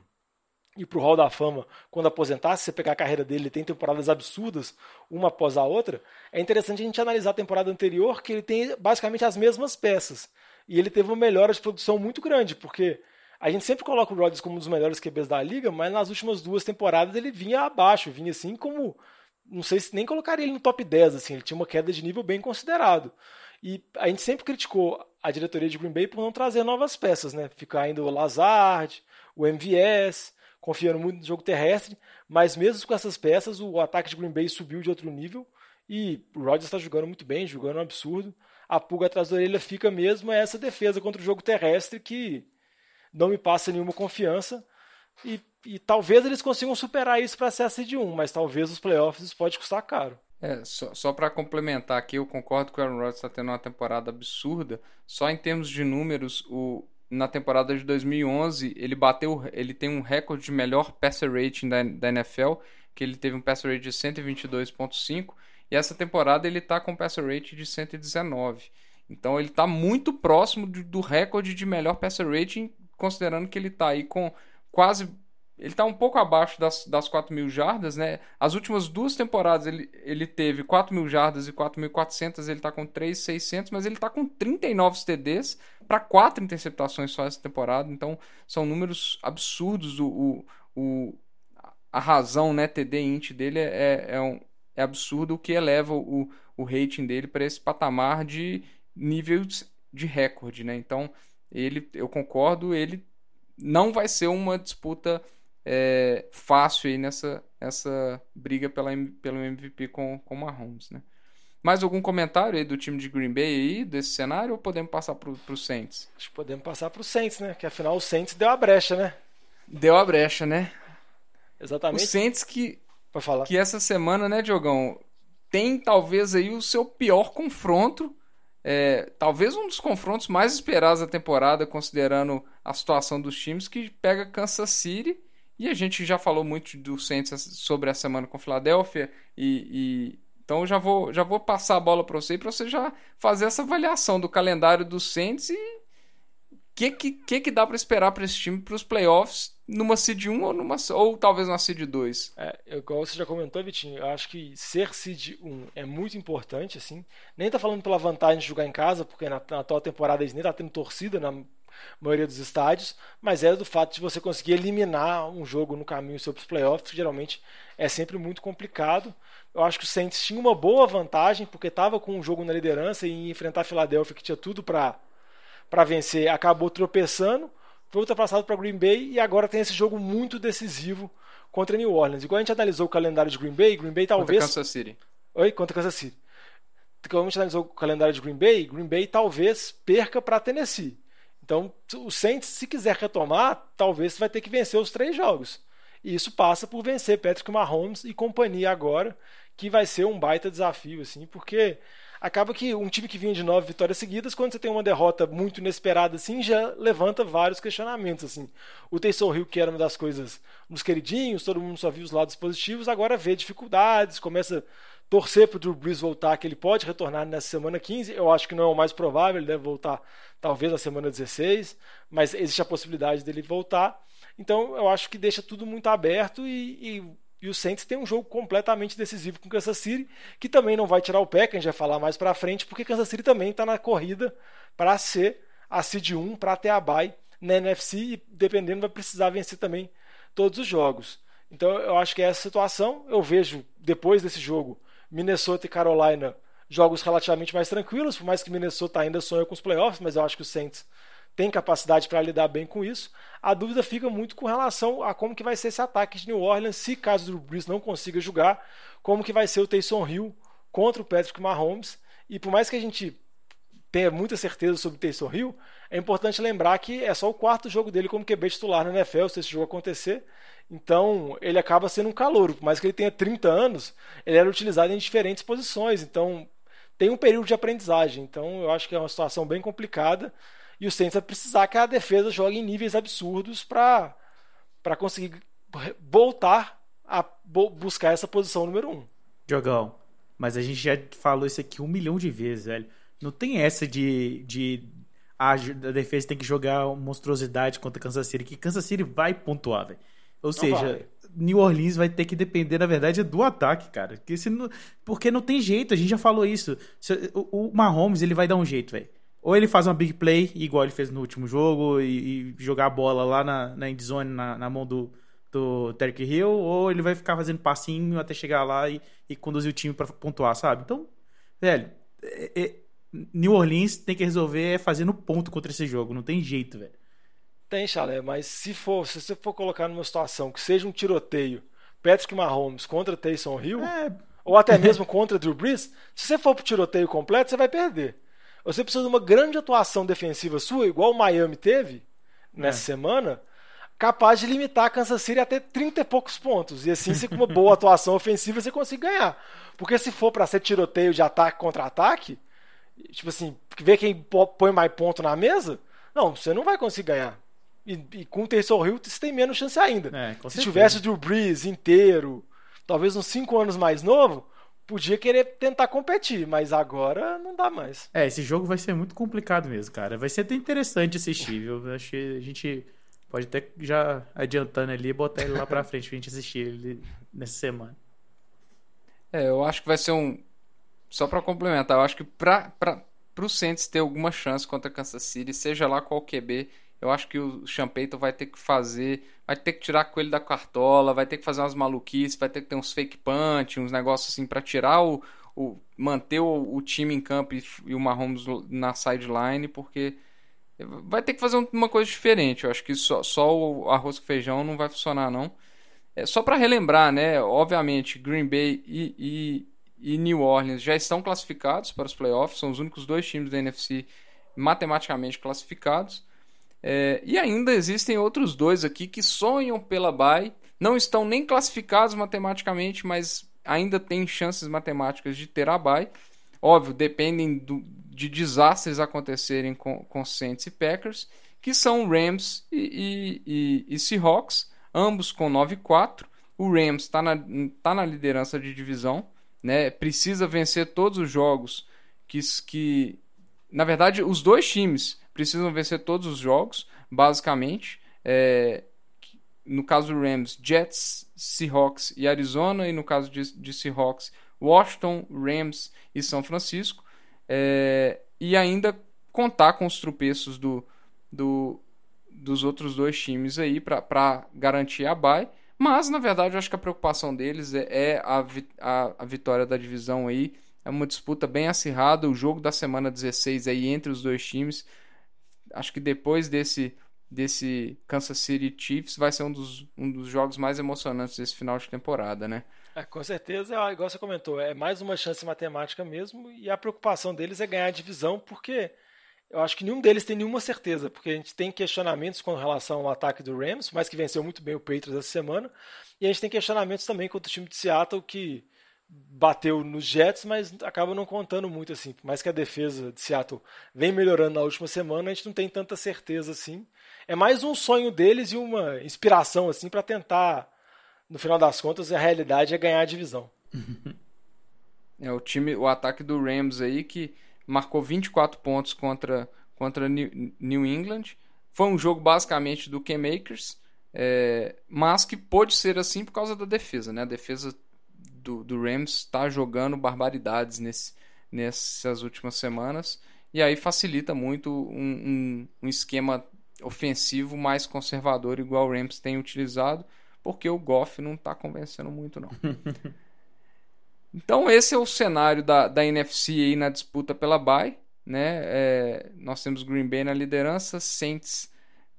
ir pro Hall da Fama quando aposentar, se você pegar a carreira dele, ele tem temporadas absurdas, uma após a outra. É interessante a gente analisar a temporada anterior, que ele tem basicamente as mesmas peças. E ele teve uma melhora de produção muito grande, porque a gente sempre coloca o Rodgers como um dos melhores QBs da liga, mas nas últimas duas temporadas ele vinha abaixo, vinha assim como. Não sei se nem colocaria ele no top 10, assim, ele tinha uma queda de nível bem considerado. E a gente sempre criticou a diretoria de Green Bay por não trazer novas peças, né? Ficar ainda o Lazard, o MVS, confiando muito no jogo terrestre, mas mesmo com essas peças, o ataque de Green Bay subiu de outro nível e o Rodgers está jogando muito bem, jogando um absurdo. A pulga atrás da orelha fica mesmo é essa defesa contra o jogo terrestre que não me passa nenhuma confiança e, e talvez eles consigam superar isso para a seed 1, mas talvez os playoffs pode custar caro. É, só, só para complementar aqui, eu concordo que o Aaron Rodgers está tendo uma temporada absurda. Só em termos de números, o, na temporada de 2011 ele bateu, ele tem um recorde de melhor passer rating da, da NFL, que ele teve um passer rate de 122.5 e essa temporada ele está com passer rate de 119. Então ele está muito próximo do recorde de melhor passer rating, considerando que ele está aí com quase ele está um pouco abaixo das, das 4 mil jardas, né? As últimas duas temporadas ele, ele teve 4 mil jardas e 4.400, ele está com 3.600, mas ele está com 39 TDs para 4 interceptações só essa temporada, então são números absurdos. O, o, o a razão, né, TD int dele é, é, é, um, é absurdo, o que eleva o, o rating dele para esse patamar de nível de recorde, né? Então, ele, eu concordo, ele não vai ser uma disputa é, fácil aí nessa essa briga pela, pelo MVP com, com o Mahomes, né? Mais algum comentário aí do time de Green Bay aí, desse cenário, ou podemos passar para o Saints? Acho que podemos passar para o Saints, né? Que afinal o Saints deu a brecha, né? Deu a brecha, né? Exatamente. O Saints que, que essa semana, né, Diogão, tem talvez aí o seu pior confronto é, talvez um dos confrontos mais esperados da temporada, considerando a situação dos times, que pega Kansas City. E a gente já falou muito do Saints sobre a semana com Filadélfia. E, e, então já vou, já vou passar a bola para você para você já fazer essa avaliação do calendário do Saints e o que, que, que, que dá para esperar para esse time para os playoffs numa seed 1 ou, numa, ou talvez numa seed 2. É, igual você já comentou, Vitinho, eu acho que ser seed 1 é muito importante, assim. Nem tá falando pela vantagem de jogar em casa, porque na, na atual temporada eles nem tá tendo torcida na maioria dos estádios, mas é do fato de você conseguir eliminar um jogo no caminho sobre os playoffs, que geralmente é sempre muito complicado. Eu acho que o Saints tinha uma boa vantagem, porque estava com um jogo na liderança e enfrentar a Filadélfia, que tinha tudo para vencer, acabou tropeçando foi ultrapassado para Green Bay e agora tem esse jogo muito decisivo contra New Orleans. Igual a gente analisou o calendário de Green Bay, Green Bay talvez. Contra Kansas City. Oi, contra Kansas City. Igual a gente analisou o calendário de Green Bay, Green Bay talvez perca para Tennessee. Então, o Saints, se quiser retomar, talvez vai ter que vencer os três jogos. E isso passa por vencer Patrick Mahomes e companhia agora, que vai ser um baita desafio, assim, porque acaba que um time que vinha de nove vitórias seguidas, quando você tem uma derrota muito inesperada assim, já levanta vários questionamentos assim. O Taysom Hill, que era uma das coisas nos queridinhos, todo mundo só viu os lados positivos, agora vê dificuldades, começa a torcer para o Drew Brees voltar, que ele pode retornar nessa semana 15. Eu acho que não é o mais provável, ele deve voltar talvez na semana 16, mas existe a possibilidade dele voltar. Então eu acho que deixa tudo muito aberto e, e e o Saints tem um jogo completamente decisivo com Kansas City, que também não vai tirar o pé, que a gente vai falar mais para frente, porque Kansas City também está na corrida para ser a seed 1, para ter a bye na NFC e dependendo vai precisar vencer também todos os jogos. Então eu acho que é essa situação. Eu vejo depois desse jogo Minnesota e Carolina jogos relativamente mais tranquilos, por mais que Minnesota ainda sonhe com os playoffs, mas eu acho que o Saints tem capacidade para lidar bem com isso. A dúvida fica muito com relação a como que vai ser esse ataque de New Orleans, se caso o Brees não consiga jogar, como que vai ser o Taysom Hill contra o Patrick Mahomes. E por mais que a gente tenha muita certeza sobre o Taysom Hill, é importante lembrar que é só o quarto jogo dele como QB titular na NFL, se esse jogo acontecer. Então, ele acaba sendo um calouro. Por mais que ele tenha 30 anos, ele era utilizado em diferentes posições. Então, tem um período de aprendizagem. Então, eu acho que é uma situação bem complicada. E o Saints vai precisar que a defesa jogue em níveis absurdos para conseguir voltar a buscar essa posição número um. Jogão, mas a gente já falou isso aqui um milhão de vezes, velho. Não tem essa de, de a, defesa tem que jogar monstruosidade contra Kansas City, que Kansas City vai pontuar, velho. Ou não seja, vai. New Orleans vai ter que depender, na verdade, do ataque, cara. Porque, se não, porque não tem jeito, a gente já falou isso. O, o Mahomes, ele vai dar um jeito, velho. Ou ele faz uma big play, igual ele fez no último jogo, e, e jogar a bola lá na, na endzone, na, na mão do, do Derek Hill, ou ele vai ficar fazendo passinho até chegar lá e, e conduzir o time para pontuar, sabe? Então, velho, é, é, New Orleans tem que resolver fazendo ponto contra esse jogo, não tem jeito, velho. Tem, Chalé, mas se for, se você for colocar numa situação que seja um tiroteio, Patrick Mahomes contra Taysom Hill, É, ou até mesmo contra Drew Brees, se você for pro tiroteio completo, você vai perder. Você precisa de uma grande atuação defensiva sua, igual o Miami teve nessa semana, capaz de limitar a Kansas City até 30 e poucos pontos. E assim, se com uma boa atuação ofensiva, você consegue ganhar. Porque se for para ser tiroteio de ataque contra ataque, tipo assim, ver quem põe mais ponto na mesa, não, você não vai conseguir ganhar. E, e com o Taysom Hill, você tem menos chance ainda. É, se certeza. tivesse o Drew Brees inteiro, talvez uns 5 anos mais novo, podia querer tentar competir, mas agora não dá mais. É, esse jogo vai ser muito complicado mesmo, cara. Vai ser até interessante assistir, viu? Eu Acho que a gente pode até já adiantando ali botar ele lá pra frente pra gente assistir ele nessa semana. É, eu acho que vai ser um. Só pra complementar, eu acho que pra, pra, pro Saints ter alguma chance contra Kansas City, seja lá qual QB, eu acho que o Payton vai ter que fazer. Vai ter que tirar coelho da cartola, vai ter que fazer umas maluquices, vai ter que ter uns fake punch, uns negócios assim pra tirar o. o manter o, o time em campo e, e o Mahomes na sideline, porque vai ter que fazer um- uma coisa diferente. Eu acho que só, só o arroz com feijão não vai funcionar, não. É, só para relembrar, né? Obviamente, Green Bay e, e, e New Orleans já estão classificados para os playoffs, são os únicos dois times da NFC matematicamente classificados. É, e ainda existem outros dois aqui que sonham pela bye, não estão nem classificados matematicamente, mas ainda têm chances matemáticas de ter a bye. Óbvio, dependem do- de desastres acontecerem com, com Saints e Packers, que são Rams e, e, e, e Seahawks, ambos com 9-4. O Rams está na, tá na liderança de divisão, né? precisa vencer todos os jogos que, que. Na verdade, os dois times precisam vencer todos os jogos, basicamente. É, no caso do Rams, Jets, Seahawks e Arizona, e no caso de, de Seahawks, Washington, Rams e São Francisco. É, e ainda contar com os tropeços do, do, dos outros dois times aí para garantir a bye. Mas, na verdade, eu acho que a preocupação deles é, é a, vi- a, a vitória da divisão aí. É uma disputa bem acirrada. O jogo da semana 16 aí entre os dois times. Acho que depois desse, desse Kansas City Chiefs vai ser um dos, um dos jogos mais emocionantes desse final de temporada, né? É, com certeza, é, igual você comentou, é mais uma chance matemática mesmo, e a preocupação deles é ganhar a divisão, porque eu acho que nenhum deles tem nenhuma certeza, porque a gente tem questionamentos com relação ao ataque do Rams, mas que venceu muito bem o Patriots essa semana, e a gente tem questionamentos também contra o time de Seattle, que bateu nos Jets, mas acaba não contando muito assim. Por mais que a defesa de Seattle vem melhorando na última semana, a gente não tem tanta certeza assim. É mais um sonho deles e uma inspiração assim para tentar, no final das contas, a realidade é ganhar a divisão. <laughs> É o time, o ataque do Rams aí que marcou 24 pontos contra contra New England. Foi um jogo basicamente do K-Makers, é, mas que pôde ser assim por causa da defesa, né? A defesa do, do Rams está jogando barbaridades nesse, nessas últimas semanas e aí facilita muito um, um, um esquema ofensivo mais conservador igual o Rams tem utilizado, porque o Goff não está convencendo muito não. <laughs> Então esse é o cenário da, da NFC aí na disputa pela bye, né? É, nós temos Green Bay na liderança, Saints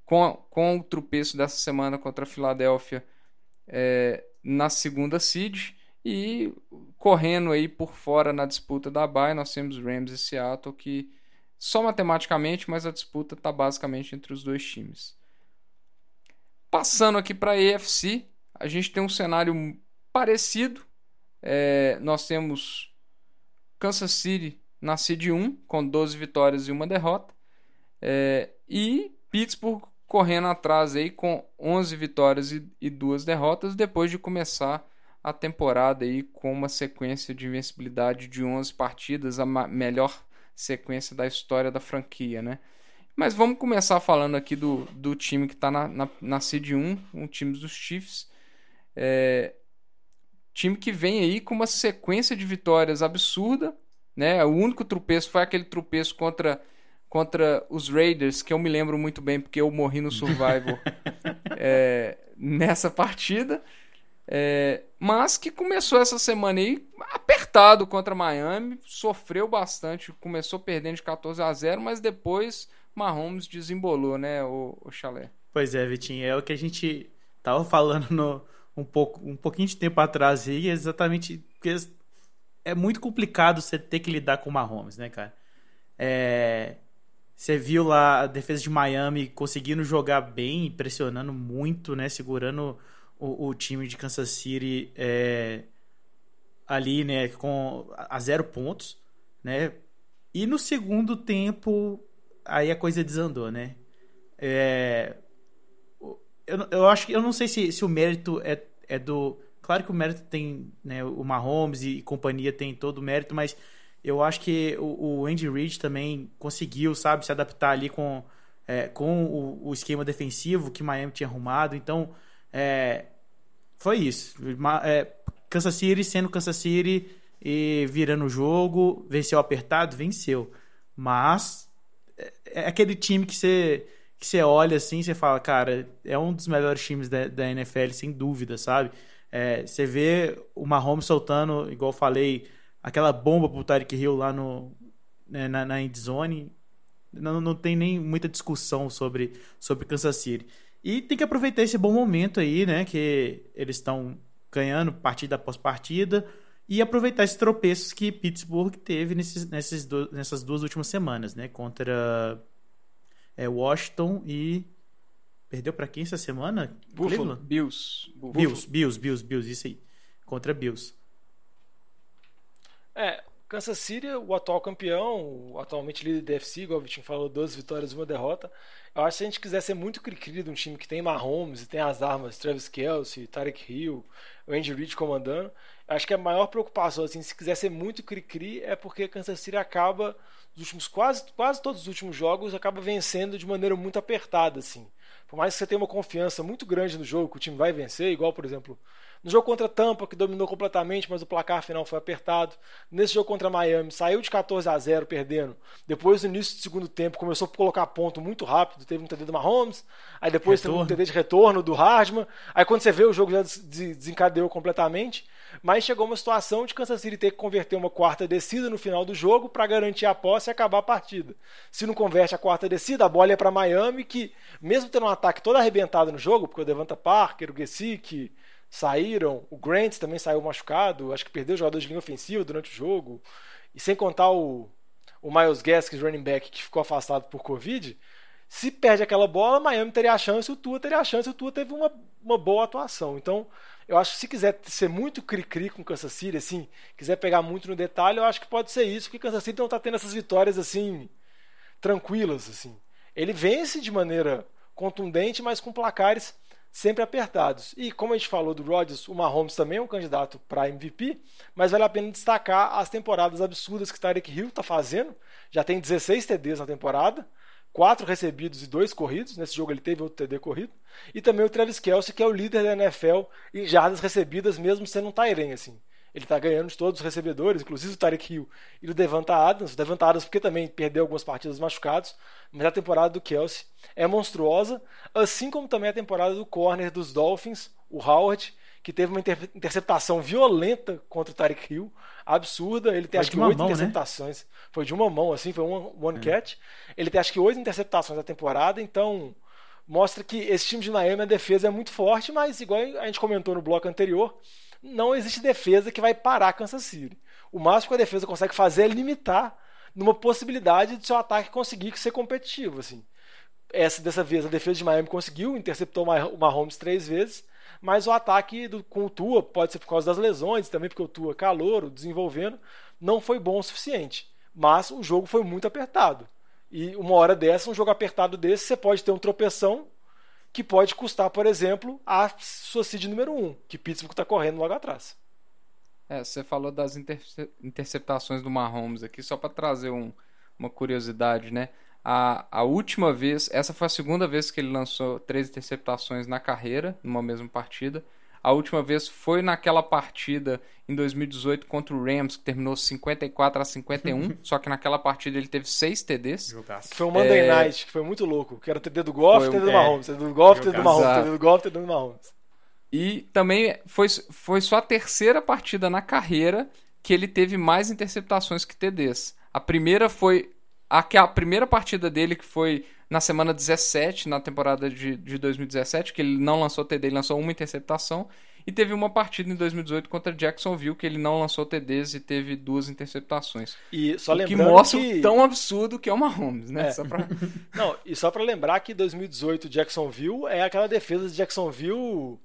com, com o tropeço dessa semana contra a Filadélfia é, na segunda seed e correndo aí por fora na disputa da bye nós temos Rams e Seattle que só matematicamente, mas a disputa está basicamente entre os dois times. Passando aqui para a AFC, a gente tem um cenário parecido. É, nós temos Kansas City na seed 1, com 12 vitórias e uma derrota. É, e Pittsburgh correndo atrás aí com 11 vitórias e, e duas derrotas, depois de começar a temporada aí com uma sequência de invencibilidade de 11 partidas, a melhor sequência da história da franquia, né? Mas vamos começar falando aqui do, do time que está na, na, na Seed 1, um time dos Chiefs. É, time que vem aí com uma sequência de vitórias absurda, né? O único tropeço foi aquele tropeço contra, contra os Raiders, que eu me lembro muito bem porque eu morri no Survivor <laughs> é, nessa partida. É, mas que começou essa semana aí apertado contra Miami, sofreu bastante, começou perdendo de 14 a 0, mas depois Mahomes desembolou, né, o, o Chalé? Pois é, Vitinho, é o que a gente tava falando no, um, pouco, um pouquinho de tempo atrás aí, exatamente porque é muito complicado você ter que lidar com o Mahomes, né, cara? É, você viu lá a defesa de Miami conseguindo jogar bem, pressionando muito, né? Segurando o, o time de Kansas City é, ali, né? Com a zero pontos, né? E no segundo tempo, aí a coisa desandou, né? É, eu, eu acho que eu não sei se, se o mérito é, é do. Claro que o mérito tem, né? O Mahomes e companhia tem todo o mérito, mas eu acho que o, o Andy Reid também conseguiu, sabe, se adaptar ali com, é, com o, o, esquema defensivo que Miami tinha arrumado. Então, é, foi isso. É, Kansas City sendo Kansas City e virando o jogo, venceu apertado, venceu. Mas é, é aquele time que você que você olha assim você fala, cara, é um dos melhores times da, da NFL, sem dúvida, sabe? É, você vê o Mahomes soltando, igual eu falei, aquela bomba pro Tyreek Hill lá no, né, na, na endzone, não, não tem nem muita discussão sobre, sobre Kansas City. E tem que aproveitar esse bom momento aí, né? Que eles estão ganhando partida após partida e aproveitar esses tropeços que Pittsburgh teve nesses, nesses do, nessas duas últimas semanas, né? Contra é, Washington e perdeu para quem essa semana? Buffalo. Bills. Bills, Bills, Bills, Bills, isso aí. Contra Bills. É, Kansas City, o atual campeão, atualmente líder da FC, igual o Vitinho falou, 12 vitórias e uma derrota. Eu acho que se a gente quiser ser muito cri-cri de um time que tem Mahomes e tem as armas, Travis Kelsey, Tarek Hill, o Andy Reid comandando, acho que a maior preocupação, assim, se quiser ser muito cri-cri, é porque Kansas City acaba, nos últimos, quase, quase todos os últimos jogos, acaba vencendo de maneira muito apertada, assim. Por mais que você tenha uma confiança muito grande no jogo, que o time vai vencer, igual, por exemplo, no jogo contra Tampa, que dominou completamente, mas o placar final foi apertado. Nesse jogo contra Miami, saiu de 14 a 0 perdendo. Depois, no início do segundo tempo, começou a colocar ponto muito rápido. Teve um TD do Mahomes, aí depois retorno. teve um TD de retorno do Hardman. Aí quando você vê, o jogo já desencadeou completamente. Mas chegou uma situação de Kansas City ter que converter uma quarta descida no final do jogo para garantir a posse e acabar a partida. Se não converte a quarta descida, a bola é para Miami, que mesmo tendo um ataque todo arrebentado no jogo, porque o Devonta Parker, o Gesick, saíram. O Grant também saiu machucado, acho que perdeu jogador de linha ofensiva durante o jogo. E sem contar o, o Miles Gaskins, running back, que ficou afastado por Covid. Se perde aquela bola, Miami teria a chance, o Tua teria a chance, o Tua teve uma, uma boa atuação. Então, eu acho que se quiser ser muito cri-cri com Kansas City, assim, quiser pegar muito no detalhe, eu acho que pode ser isso, porque Kansas City não está tendo essas vitórias assim tranquilas, assim. Ele vence de maneira contundente, mas com placares sempre apertados. E como a gente falou do Rodgers, o Mahomes também é um candidato para MVP, mas vale a pena destacar as temporadas absurdas que Tyreek Hill está fazendo. Já tem 16 TDs na temporada, 4 recebidos e 2 corridos. Nesse jogo ele teve outro TD corrido. E também o Travis Kelce, que é o líder da NFL em jardas recebidas, mesmo sendo um Tyrene, assim. Ele está ganhando de todos os recebedores, inclusive o Tarek Hill e o Devonta Adams. O Devonta Adams porque também perdeu algumas partidas machucados, mas a temporada do Kelsey é monstruosa, assim como também a temporada do corner dos Dolphins, o Howard, que teve uma inter interceptação violenta contra o Tarek Hill, absurda. Ele tem Foi acho que oito né? interceptações. Né? Foi de uma mão, assim, foi um one é. catch. Ele tem acho que oito interceptações na temporada, então mostra que esse time de Miami, a defesa é muito forte, mas igual a gente comentou no bloco anterior, não existe defesa que vai parar Kansas City. O máximo que a defesa consegue fazer é limitar numa possibilidade de seu ataque conseguir ser competitivo. Assim. Essa, dessa vez a defesa de Miami conseguiu, interceptou o Mahomes três vezes, mas o ataque do, com o Tua, pode ser por causa das lesões, também porque o Tua é calor, desenvolvendo, não foi bom o suficiente. Mas o jogo foi muito apertado. E uma hora dessa, um jogo apertado desse, você pode ter um tropeção que pode custar, por exemplo, a sua seed número 1, que Pittsburgh está correndo logo atrás. É, você falou das interceptações do Mahomes aqui, só para trazer um, uma curiosidade, né? A, a última vez, essa foi a segunda vez que ele lançou três interceptações na carreira, numa mesma partida. A última vez foi naquela partida em 2018 contra o Rams, que terminou 54 a 51. <laughs> só que naquela partida ele teve 6 TDs. Jogaço. Foi um Monday é... Night, que foi muito louco. Que era o TD do Golf, TD do é... Mahomes. TD do Golf, TD do Mahomes. TD do Golf, TD do Mahomes. E também foi, foi só a terceira partida na carreira que ele teve mais interceptações que TDs. A primeira foi a, primeira partida dele, que foi na semana 17, na temporada de, de 2017, que ele não lançou TD, ele lançou uma interceptação. E teve uma partida em 2018 contra Jacksonville que ele não lançou TDs e teve duas interceptações. E só o que lembrando mostra que... o tão absurdo que é o Mahomes, né? É. Só pra... <laughs> Não, e só pra lembrar que 2018 Jacksonville é aquela defesa de Jacksonville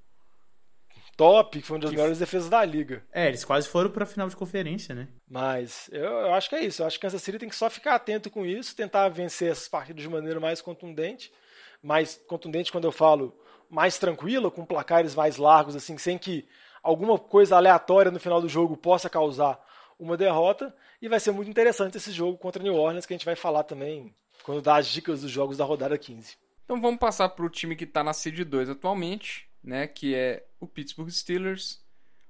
top, que foi uma das melhores defesas da liga. É, eles quase foram pra final de conferência, né? Mas eu, eu acho que é isso. Eu acho que Kansas City tem que só ficar atento com isso, tentar vencer essas partidas de maneira mais contundente. Mais contundente quando eu falo mais tranquila, com placares mais largos, assim, sem que alguma coisa aleatória no final do jogo possa causar uma derrota. E vai ser muito interessante esse jogo contra New Orleans, que a gente vai falar também quando dar as dicas dos jogos da rodada 15. Então vamos passar para o time que está na seed 2 atualmente, né, que é o Pittsburgh Steelers.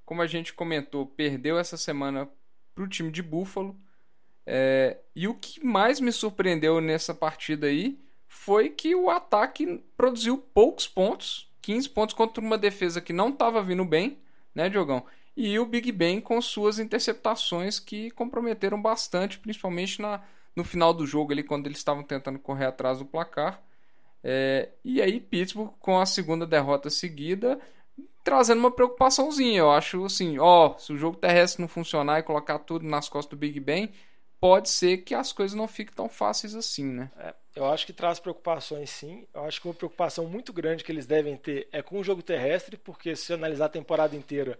Como a gente comentou, perdeu essa semana para o time de Buffalo. É, e o que mais me surpreendeu nessa partida aí foi que o ataque produziu poucos pontos, 15 pontos contra uma defesa que não estava vindo bem, né, Diogão? E o Big Ben com suas interceptações que comprometeram bastante, principalmente na, no final do jogo ali, quando eles estavam tentando correr atrás do placar. É, e aí Pittsburgh com a segunda derrota seguida, trazendo uma preocupaçãozinha. Eu acho assim, ó, se o jogo terrestre não funcionar e colocar tudo nas costas do Big Ben, pode ser que as coisas não fiquem tão fáceis assim, né? É, eu acho que traz preocupações sim. Eu acho que uma preocupação muito grande que eles devem ter é com o jogo terrestre, porque se analisar a temporada inteira,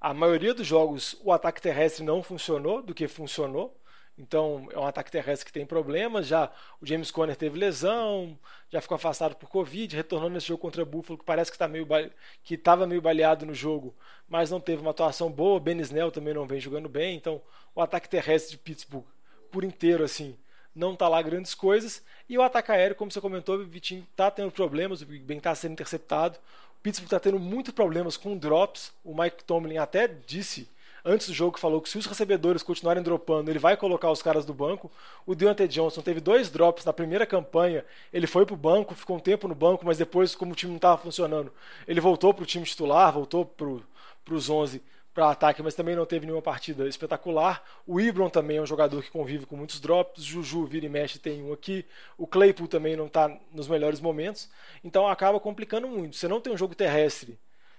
a maioria dos jogos o ataque terrestre não funcionou do que funcionou. Então é um ataque terrestre que tem problemas. Já o James Conner teve lesão, já ficou afastado por Covid, retornou nesse jogo contra Buffalo, que parece que tá meio que estava meio baleado no jogo, mas não teve uma atuação boa. Ben Snell também não vem jogando bem. Então o ataque terrestre de Pittsburgh por inteiro assim não tá lá grandes coisas. E o ataque aéreo, como você comentou, o Vitinho tá tendo problemas, o Big Ben tá sendo interceptado. O Pittsburgh tá tendo muitos problemas com drops. O Mike Tomlin até disse antes do jogo falou que se os recebedores continuarem dropando, ele vai colocar os caras do banco. O Deontay Johnson teve dois drops na primeira campanha, ele foi pro banco, ficou um tempo no banco, mas depois, como o time não estava funcionando, ele voltou pro time titular, voltou pro, pros 11 para ataque, mas também não teve nenhuma partida espetacular. O Ibron também é um jogador que convive com muitos drops. Juju vira e mexe tem um aqui. O Claypool também não está nos melhores momentos. Então acaba complicando muito. Você não tem um jogo terrestre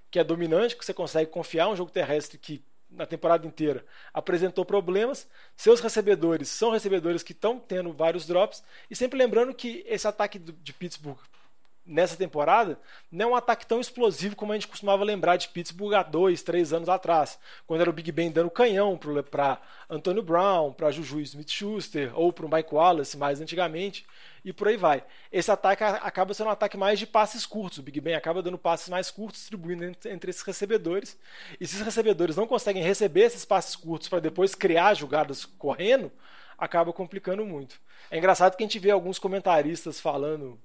que é dominante, que você consegue confiar, um jogo terrestre que na temporada inteira apresentou problemas. Seus recebedores são recebedores que estão tendo vários drops. E sempre lembrando que esse ataque de Pittsburgh nessa temporada não é um ataque tão explosivo como a gente costumava lembrar de Pittsburgh há dois, três anos atrás, quando era o Big Ben dando canhão para Antonio Brown, para Juju Smith-Schuster ou para o Mike Wallace mais antigamente e por aí vai. Esse ataque acaba sendo um ataque mais de passes curtos. O Big Ben acaba dando passes mais curtos, distribuindo entre, esses recebedores. E se os recebedores não conseguem receber esses passes curtos para depois criar jogadas correndo, acaba complicando muito. É engraçado que a gente vê alguns comentaristas falando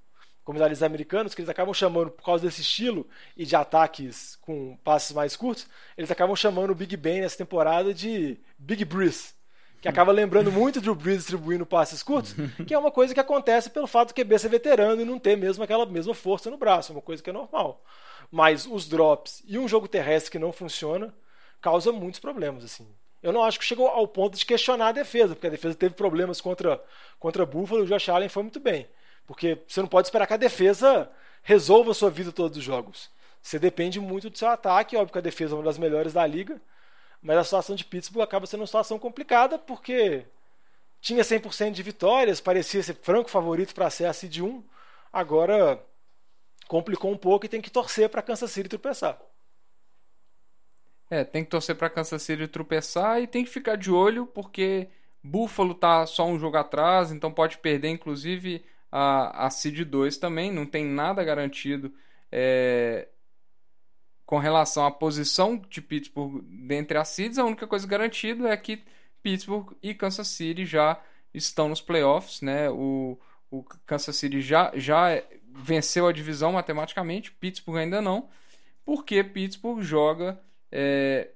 comentaristas americanos, que eles acabam chamando, por causa desse estilo e de ataques com passes mais curtos, eles acabam chamando o Big Ben nessa temporada de Big Breeze, que acaba lembrando muito do Breeze distribuindo passes curtos, que é uma coisa que acontece pelo fato do QB ser veterano e não ter mesmo aquela mesma força no braço, uma coisa que é normal. Mas os drops e um jogo terrestre que não funciona causa muitos problemas, assim. Eu não acho que chegou ao ponto de questionar a defesa, porque a defesa teve problemas contra, contra Buffalo e o Josh Allen foi muito bem. Porque você não pode esperar que a defesa resolva a sua vida todos os jogos. Você depende muito do seu ataque, óbvio que a defesa é uma das melhores da liga, mas a situação de Pittsburgh acaba sendo uma situação complicada porque tinha 100% de vitórias, parecia ser franco favorito para ser a seed 1, agora complicou um pouco e tem que torcer para Kansas City tropeçar. É, tem que torcer para Kansas City tropeçar e tem que ficar de olho porque Buffalo tá só um jogo atrás, então pode perder inclusive a, a Seed 2 também, não tem nada garantido é, com relação à posição de Pittsburgh dentre as seeds. A única coisa garantida é que Pittsburgh e Kansas City já estão nos playoffs, né? O, o Kansas City já, já venceu a divisão matematicamente, Pittsburgh ainda não, porque Pittsburgh joga é,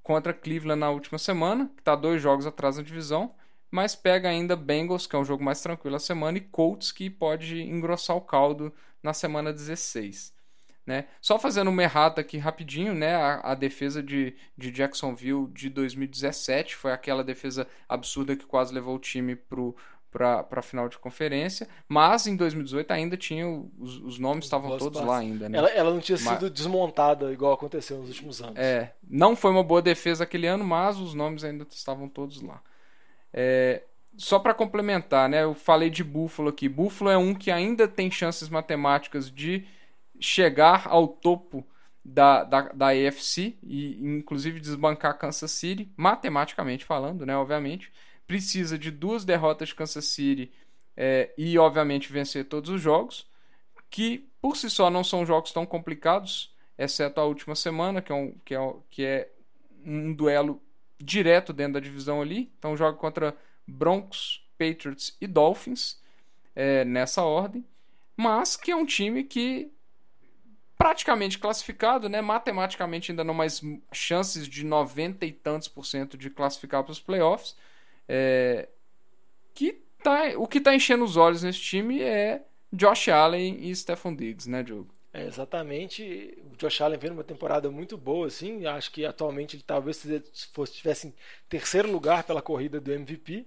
contra Cleveland na última semana, que está dois jogos atrás na divisão, mas pega ainda Bengals, que é um jogo mais tranquilo a semana, e Colts, que pode engrossar o caldo na semana 16. Né? Só fazendo uma errata aqui rapidinho, né? A, a, defesa de, de Jacksonville de 2017 foi aquela defesa absurda que quase levou o time para a final de conferência, mas em 2018 ainda tinha os, os nomes estavam Boas todos passes. lá ainda, né? Ela, ela não tinha Mas- sido desmontada igual aconteceu nos últimos anos. É, não foi uma boa defesa aquele ano, mas os nomes ainda estavam todos lá. É, só para complementar, né? Eu falei de Buffalo aqui. Buffalo é um que ainda tem chances matemáticas de chegar ao topo da, da, da AFC e inclusive desbancar Kansas City, matematicamente falando, né? Obviamente. Precisa de duas derrotas de Kansas City é, e, obviamente, vencer todos os jogos, que por si só não são jogos tão complicados, exceto a última semana, que é um, que é, que é um duelo direto dentro da divisão ali. Então joga contra Broncos, Patriots e Dolphins é, nessa ordem, mas que é um time que praticamente classificado, né? Matematicamente ainda não mais chances de 90 e tantos por cento de classificar para os playoffs. É, que tá, o que está enchendo os olhos nesse time é Josh Allen e Stephon Diggs, né, Diogo? É, exatamente. O Josh Allen vem numa temporada muito boa, assim. Acho que atualmente ele talvez fosse, tivesse em terceiro lugar pela corrida do MVP,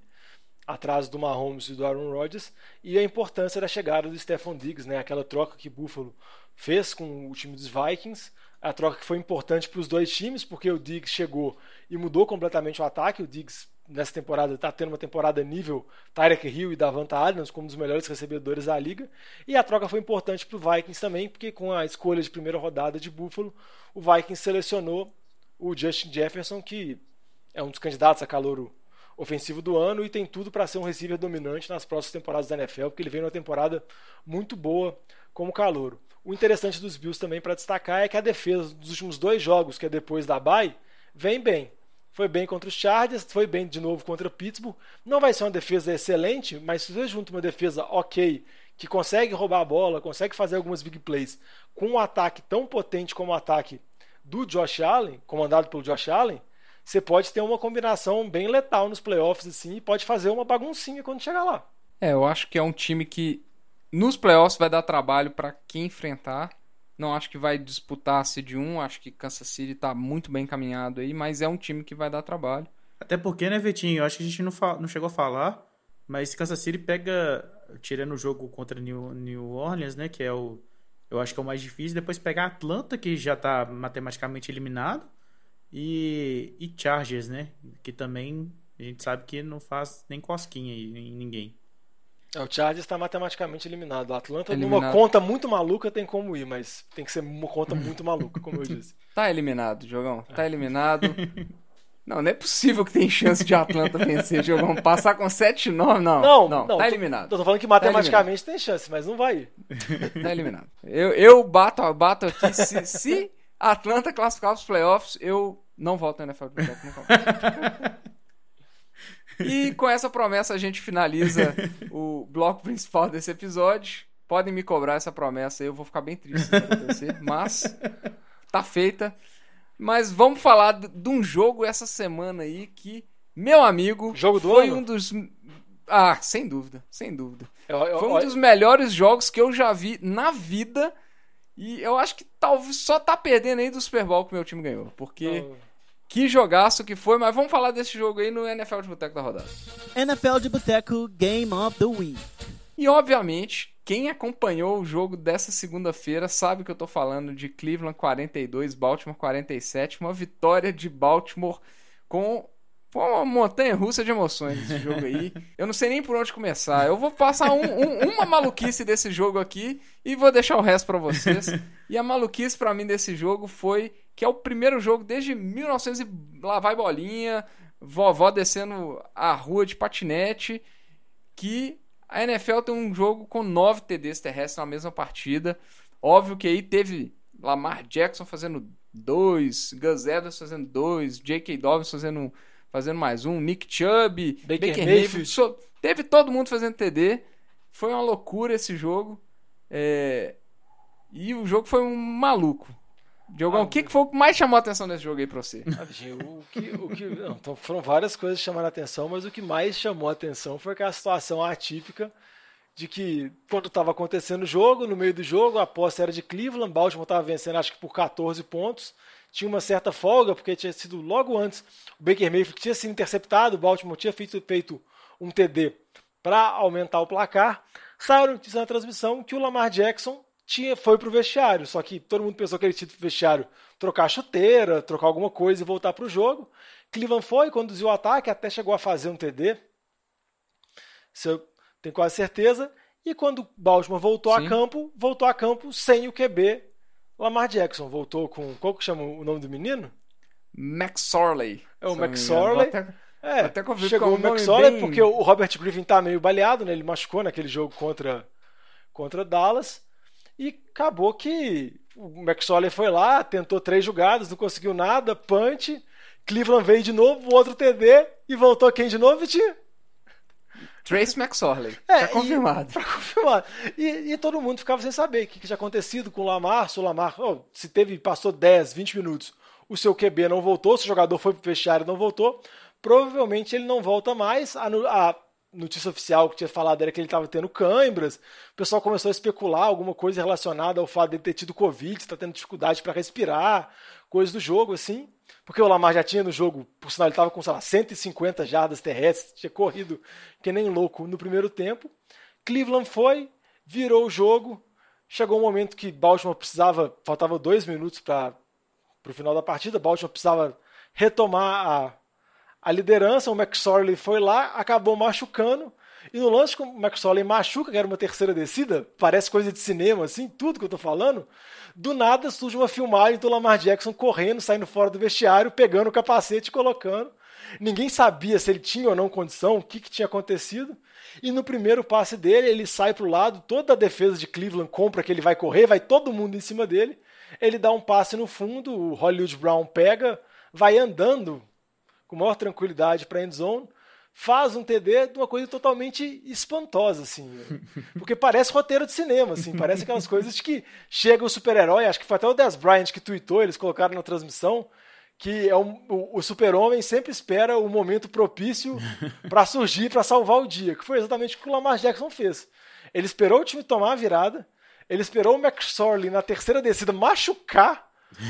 atrás do Mahomes e do Aaron Rodgers. E a importância da chegada do Stephon Diggs, né? Aquela troca que Buffalo fez com o time dos Vikings. A troca que foi importante para os dois times, porque o Diggs chegou e mudou completamente o ataque. O Diggs nessa temporada está tendo uma temporada nível Tyreek Hill e Davanta Adams como um dos melhores recebedores da liga. E a troca foi importante para o Vikings também, porque com a escolha de primeira rodada de Buffalo, o Vikings selecionou o Justin Jefferson, que é um dos candidatos a calouro ofensivo do ano e tem tudo para ser um receiver dominante nas próximas temporadas da NFL, porque ele vem numa temporada muito boa como calouro. O interessante dos Bills também para destacar é que a defesa dos últimos dois jogos, que é depois da bye, vem bem. Foi bem contra os Chargers, foi bem de novo contra o Pittsburgh. Não vai ser uma defesa excelente, mas se você junta uma defesa ok, que consegue roubar a bola, consegue fazer algumas big plays, com um ataque tão potente como o ataque do Josh Allen, comandado pelo Josh Allen, você pode ter uma combinação bem letal nos playoffs assim, e pode fazer uma baguncinha quando chegar lá. É, eu acho que é um time que nos playoffs vai dar trabalho para quem enfrentar. Não acho que vai disputar seed 1, acho que Kansas City tá muito bem encaminhado aí, mas é um time que vai dar trabalho. Até porque, né, Vitinho? Acho que a gente não, não chegou a falar, mas Kansas City pega, tirando o jogo contra New, New Orleans, né, que é o, eu acho que é o mais difícil, depois pegar Atlanta, que já tá matematicamente eliminado, e, e Chargers, né, que também a gente sabe que não faz nem cosquinha em ninguém. É, o Chargers está matematicamente eliminado. O Atlanta, numa Eliminado. conta muito maluca, tem como ir, mas tem que ser uma conta muito maluca, como eu <laughs> disse. Tá eliminado, Jogão. Tá eliminado. <laughs> Não, não é possível que tem chance de Atlanta vencer, Jogão. Passar com 7-9, não. Não, não, não, tá tô- eliminado. Eu tô falando que matematicamente tem chance, mas não vai ir. <laughs> Tá eliminado. Eu, eu bato, bato aqui. Se, se Atlanta classificar os playoffs, eu não volto na NFL nunca mais. E com essa promessa a gente finaliza o bloco principal desse episódio. Podem me cobrar essa promessa aí, eu vou ficar bem triste se isso acontecer, mas tá feita. Mas vamos falar de um jogo essa semana aí que, meu amigo, Jogo do foi ano? um dos. Ah, sem dúvida, sem dúvida. Eu- eu- Foi um olha- dos melhores jogos que eu já vi na vida. E eu acho que talvez só tá perdendo aí do Super Bowl que meu time ganhou. Porque que jogaço que foi, mas vamos falar desse jogo aí no NFL de Boteco da Rodada. NFL de Boteco Game of the Week. E obviamente, quem acompanhou o jogo dessa segunda-feira sabe que eu tô falando de Cleveland 42, Baltimore 47, uma vitória de Baltimore com foi uma montanha russa de emoções esse jogo aí. <laughs> Eu não sei nem por onde começar. Eu vou passar um- um- uma maluquice desse jogo aqui e vou deixar o resto pra vocês. E a maluquice pra mim desse jogo foi que é o primeiro jogo desde 1900 e lá vai bolinha, vovó descendo a rua de patinete, que a NFL tem um jogo com nove TDs terrestres na mesma partida. Óbvio que aí teve Lamar Jackson fazendo dois, Gus Evans fazendo dois, J.K. Dobbins fazendo, fazendo mais um, Nick Chubb, Baker Baker, Mayfield. So- teve todo mundo fazendo TD. Foi uma loucura esse jogo. É, E o jogo foi um maluco. Diogão, Ah, o que, que foi o que mais chamou a atenção nesse jogo aí pra você? Ah, o que, o que, não, então foram várias coisas que chamaram a atenção, mas o que mais chamou a atenção foi aquela situação atípica de que quando estava acontecendo o jogo, no meio do jogo, a aposta era de Cleveland, Baltimore estava vencendo acho que por 14 pontos, tinha uma certa folga, porque tinha sido logo antes, o Baker Mayfield tinha sido interceptado, o Baltimore tinha feito, feito um TD para aumentar o placar, saiu notícia na transmissão que o Lamar Jackson tinha, foi pro vestiário. Só que todo mundo pensou que ele tinha pro vestiário trocar a chuteira, trocar alguma coisa e voltar pro jogo. Cleveland foi, conduziu o ataque, até chegou a fazer um TD. Isso eu tenho quase certeza. E quando Baltimore voltou Sim. a campo, voltou a campo sem o QB Lamar Jackson. Voltou com. Qual que chama o nome do menino? McSorley. É o. McSorley. Vou até- É, Até convido chegou com o nome McSorley bem- porque o Robert Griffin tá meio baleado, né? Ele machucou naquele jogo contra, contra Dallas. E acabou que o McSorley foi lá, tentou três jogadas, não conseguiu nada, punch. Cleveland veio de novo, outro TD e voltou quem de novo, Vitinho? Trace McSorley. É, tá e- confirmado. <laughs> Pra confirmar. E, e todo mundo ficava sem saber o que, que tinha acontecido com o Lamar, se o Lamar, oh, se teve, passou 10, 20 minutos, o seu QB não voltou, se o jogador foi pro vestiário e não voltou, provavelmente ele não volta mais. A, a notícia oficial que tinha falado era que ele estava tendo câimbras. O pessoal começou a especular alguma coisa relacionada ao fato dele ter tido Covid, está tendo dificuldade para respirar, coisas do jogo, assim. Porque o Lamar já tinha no jogo, por sinal, ele estava com, sei lá, 150 jardas terrestres, tinha corrido que nem louco no primeiro tempo. Cleveland foi, virou o jogo. Chegou um momento que Baltimore precisava, faltava dois minutos para o final da partida. Baltimore precisava retomar a, a liderança. O McSorley foi lá, acabou machucando. E no lance que o McSorley machuca, que era uma terceira descida, parece coisa de cinema, assim, tudo que eu tô falando. Do nada surge uma filmagem do Lamar Jackson correndo, saindo fora do vestiário, pegando o capacete e colocando. Ninguém sabia se ele tinha ou não condição, o que, que tinha acontecido. E no primeiro passe dele, ele sai para o lado, toda a defesa de Cleveland compra que ele vai correr, vai todo mundo em cima dele. Ele dá um passe no fundo, o Hollywood Brown pega, vai andando com maior tranquilidade para a endzone, faz um TD de uma coisa totalmente espantosa, assim. <laughs> Porque parece roteiro de cinema, assim. Parece aquelas <laughs> coisas de que chega o super-herói, acho que foi até o Des Bryant que tweetou, eles colocaram na transmissão, que é um- o, o super-homem sempre espera o momento propício <laughs> para surgir, para salvar o dia, que foi exatamente o que o Lamar Jackson fez. Ele esperou o time tomar a virada, ele esperou o McSorley na terceira descida machucar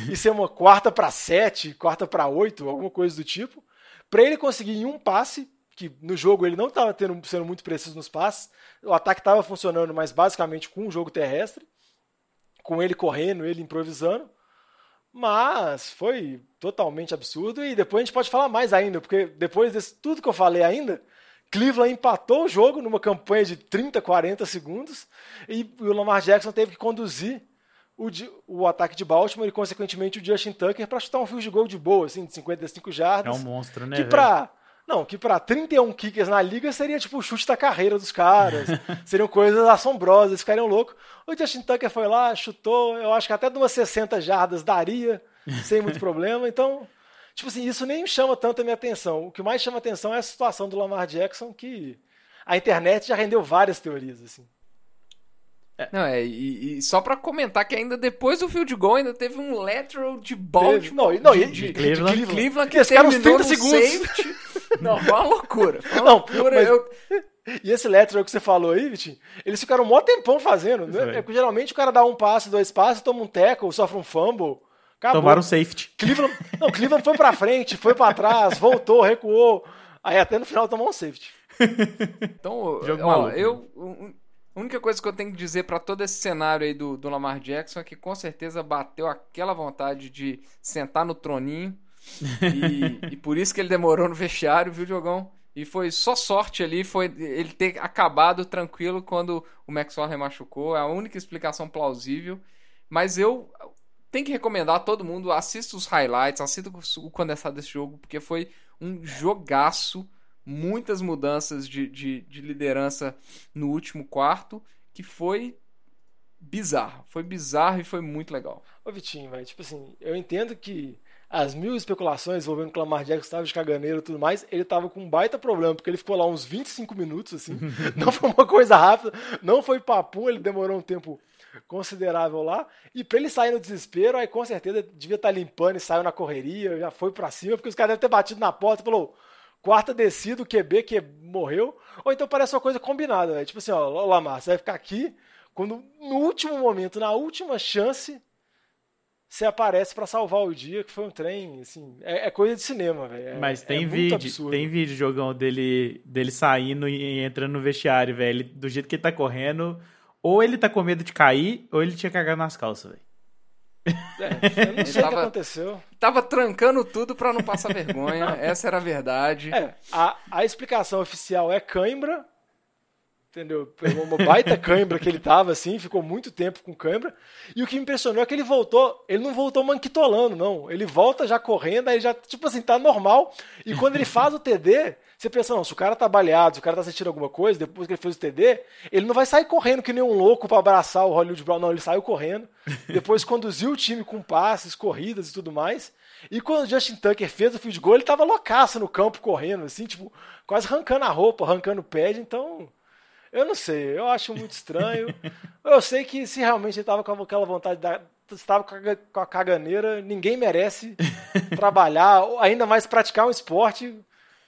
e ser uma quarta para sete, quarta para oito, alguma coisa do tipo, para ele conseguir em um passe, que no jogo ele não estava sendo muito preciso nos passes, o ataque estava funcionando, mas basicamente com o jogo terrestre, com ele correndo, ele improvisando. Mas foi totalmente absurdo e depois a gente pode falar mais ainda, porque depois de tudo que eu falei ainda, Cleveland empatou o jogo numa campanha de 30, 40 segundos e o Lamar Jackson teve que conduzir o, o ataque de Baltimore e, consequentemente, o Justin Tucker para chutar um field de gol de boa, assim, de 55 É jardas. um monstro, né? que pra, não, que pra 31 kickers na liga seria tipo o chute da carreira dos caras. <laughs> Seriam coisas assombrosas, eles ficariam loucos. O Justin Tucker foi lá, chutou, eu acho que até de umas 60 jardas daria, sem muito <laughs> problema. Então, tipo assim, isso nem chama tanto a minha atenção. O que mais chama atenção é a situação do Lamar Jackson, que a internet já rendeu várias teorias, assim. Não, é, e, e só pra comentar que ainda depois do field goal ainda teve um lateral de Baltimore. Teve- não, e- não, de, e- de, de Cleveland. de Cleveland que uns terminou 30 num segundos. safety. <laughs> Não, uma loucura. Uma Não, loucura. mas- Eu- E esse lateral que você falou aí, Vitinho, eles ficaram um mó tempão fazendo. Né? É porque geralmente o cara dá um passe, dois passes, toma um tackle, sofre um fumble. Acabou. Tomaram um safety. Cleveland, não, Cleveland foi pra frente, foi pra trás, voltou, recuou. Aí até no final tomou um safety. Então, Jogo ó, maluco. eu. um- A única coisa que eu tenho que dizer pra todo esse cenário aí do, do Lamar Jackson é que com certeza bateu aquela vontade de sentar no troninho. E, <laughs> e por isso que ele demorou no vestiário, viu, Diogão? E foi só sorte ali, foi ele ter acabado tranquilo quando o Maxwell machucou. É a única explicação plausível. Mas eu tenho que recomendar a todo mundo, assista os highlights, assista o condensado desse jogo, porque foi um jogaço muitas mudanças de, de, de liderança no último quarto, que foi bizarro. Foi bizarro e foi muito legal. Ô Vitinho, velho, tipo assim, eu entendo que as mil especulações envolvendo que o Lamar Jackson estava de caganeiro e tudo mais, ele tava com um baita problema, porque ele ficou lá uns 25 minutos, assim, <laughs> não foi uma coisa rápida, não foi papum, ele demorou um tempo considerável lá, e pra ele sair no desespero, aí com certeza devia estar limpando e saiu na correria, já foi pra cima, porque os caras devem ter batido na porta e falou, quarta descida, o QB que morreu, ou então parece uma coisa combinada, velho, tipo assim, ó, Lamar, você vai ficar aqui, quando no último momento, na última chance, você aparece pra salvar o dia, que foi um trem, assim, é, é coisa de cinema, velho. É- Mas é tem muito vídeo, tem vídeo, jogão, dele, dele saindo e entrando no vestiário, velho. Do jeito que ele tá correndo, ou ele tá com medo de cair, ou ele tinha cagado nas calças, velho. É, <laughs> eu não sei o que aconteceu. Tava trancando tudo pra não passar vergonha. <laughs> Essa era a verdade. É, a, a explicação oficial é cãibra, entendeu? Pegou uma baita cãibra que ele tava, assim, ficou muito tempo com cãibra. E o que me impressionou é que ele voltou, ele não voltou manquitolando, não. Ele volta já correndo, aí já, tipo assim, tá normal. E quando ele faz o TD, você pensa, não, se o cara tá baleado, se o cara tá sentindo alguma coisa, depois que ele fez o TD, ele não vai sair correndo que nem um louco pra abraçar o Hollywood Brown, não, ele saiu correndo. <laughs> Depois conduziu o time com passes, corridas e tudo mais. E quando o Justin Tucker fez o field goal, ele tava loucaço no campo correndo, assim, tipo, quase arrancando a roupa, arrancando o pad, então. Eu não sei, eu acho muito estranho. <laughs> eu sei que se realmente ele tava com aquela vontade da. Estava com a caganeira, ninguém merece <laughs> trabalhar, ou ainda mais praticar um esporte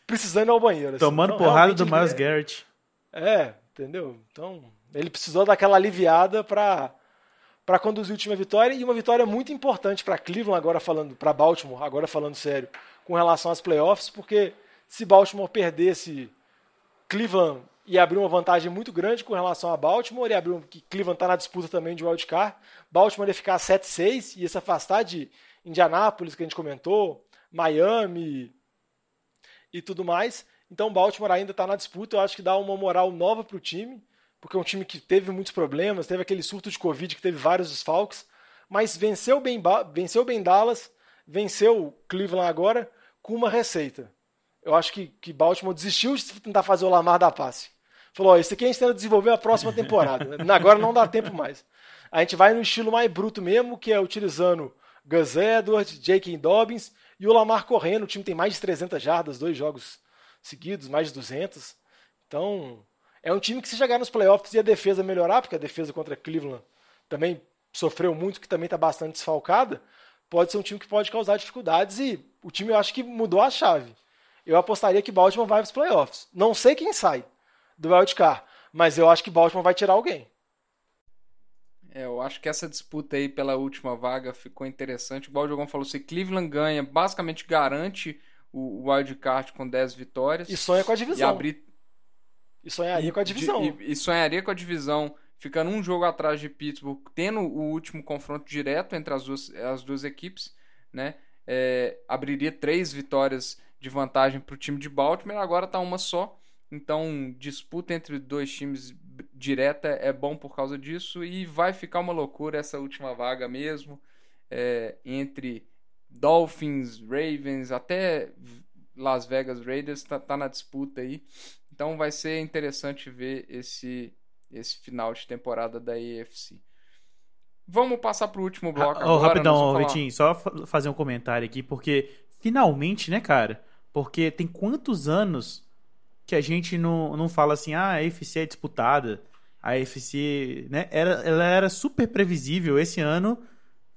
precisando ir ao banheiro. assim. Tomando Então, porrada do Miles mere- Garrett. é, entendeu? Então, ele precisou daquela aliviada para para conduzir o time à vitória e uma vitória muito importante para Cleveland agora falando, para Baltimore, agora falando sério, com relação às playoffs, porque se Baltimore perdesse, Cleveland ia abrir uma vantagem muito grande com relação a Baltimore, ia abrir um, que Cleveland está na disputa também de wild card. Baltimore ia ficar 7-6 e ia se afastar de Indianápolis, que a gente comentou, Miami, e tudo mais. Então Baltimore ainda está na disputa, eu acho que dá uma moral nova para o time, porque é um time que teve muitos problemas, teve aquele surto de Covid que teve vários desfalques, mas venceu bem, venceu bem Dallas, venceu Cleveland agora com uma receita. Eu acho que, que Baltimore desistiu de tentar fazer o Lamar da passe. Falou, ó, isso aqui a gente tenta desenvolver a próxima temporada. <laughs> Agora não dá tempo mais. A gente vai no estilo mais bruto mesmo, que é utilizando Gus Edwards, J.K. Dobbins e o Lamar correndo. O time tem mais de 300 jardas, dois jogos seguidos, mais de 200. Então, é um time que se chegar nos playoffs e a defesa melhorar, porque a defesa contra Cleveland também sofreu muito, que também está bastante desfalcada, pode ser um time que pode causar dificuldades e o time eu acho que mudou a chave. Eu apostaria que Baltimore vai para os playoffs. Não sei quem sai do wild card, mas eu acho que Baltimore vai tirar alguém. É, eu acho que essa disputa aí pela última vaga ficou interessante. O Baldogão falou: se Cleveland ganha, basicamente garante o o wild card com 10 vitórias. E sonha com a E divisão. abrir E sonharia com a divisão. E, e sonharia com a divisão, ficando um jogo atrás de Pittsburgh, tendo o último confronto direto entre as duas, as duas equipes, né? É, abriria três vitórias de vantagem para o time de Baltimore, agora está uma só. Então, disputa entre dois times direta é bom por causa disso e vai ficar uma loucura essa última vaga mesmo. é, entre Dolphins, Ravens, até Las Vegas Raiders tá, tá na disputa aí. Então vai ser interessante ver esse, esse final de temporada da AFC. Vamos passar pro último bloco Ah, agora. oh, rapidão, Vitinho, só fa- fazer um comentário aqui, porque finalmente, né, cara? Porque tem quantos anos que a gente não, não fala assim, ah, a AFC é disputada, a AFC, né? Era, ela era super previsível esse ano.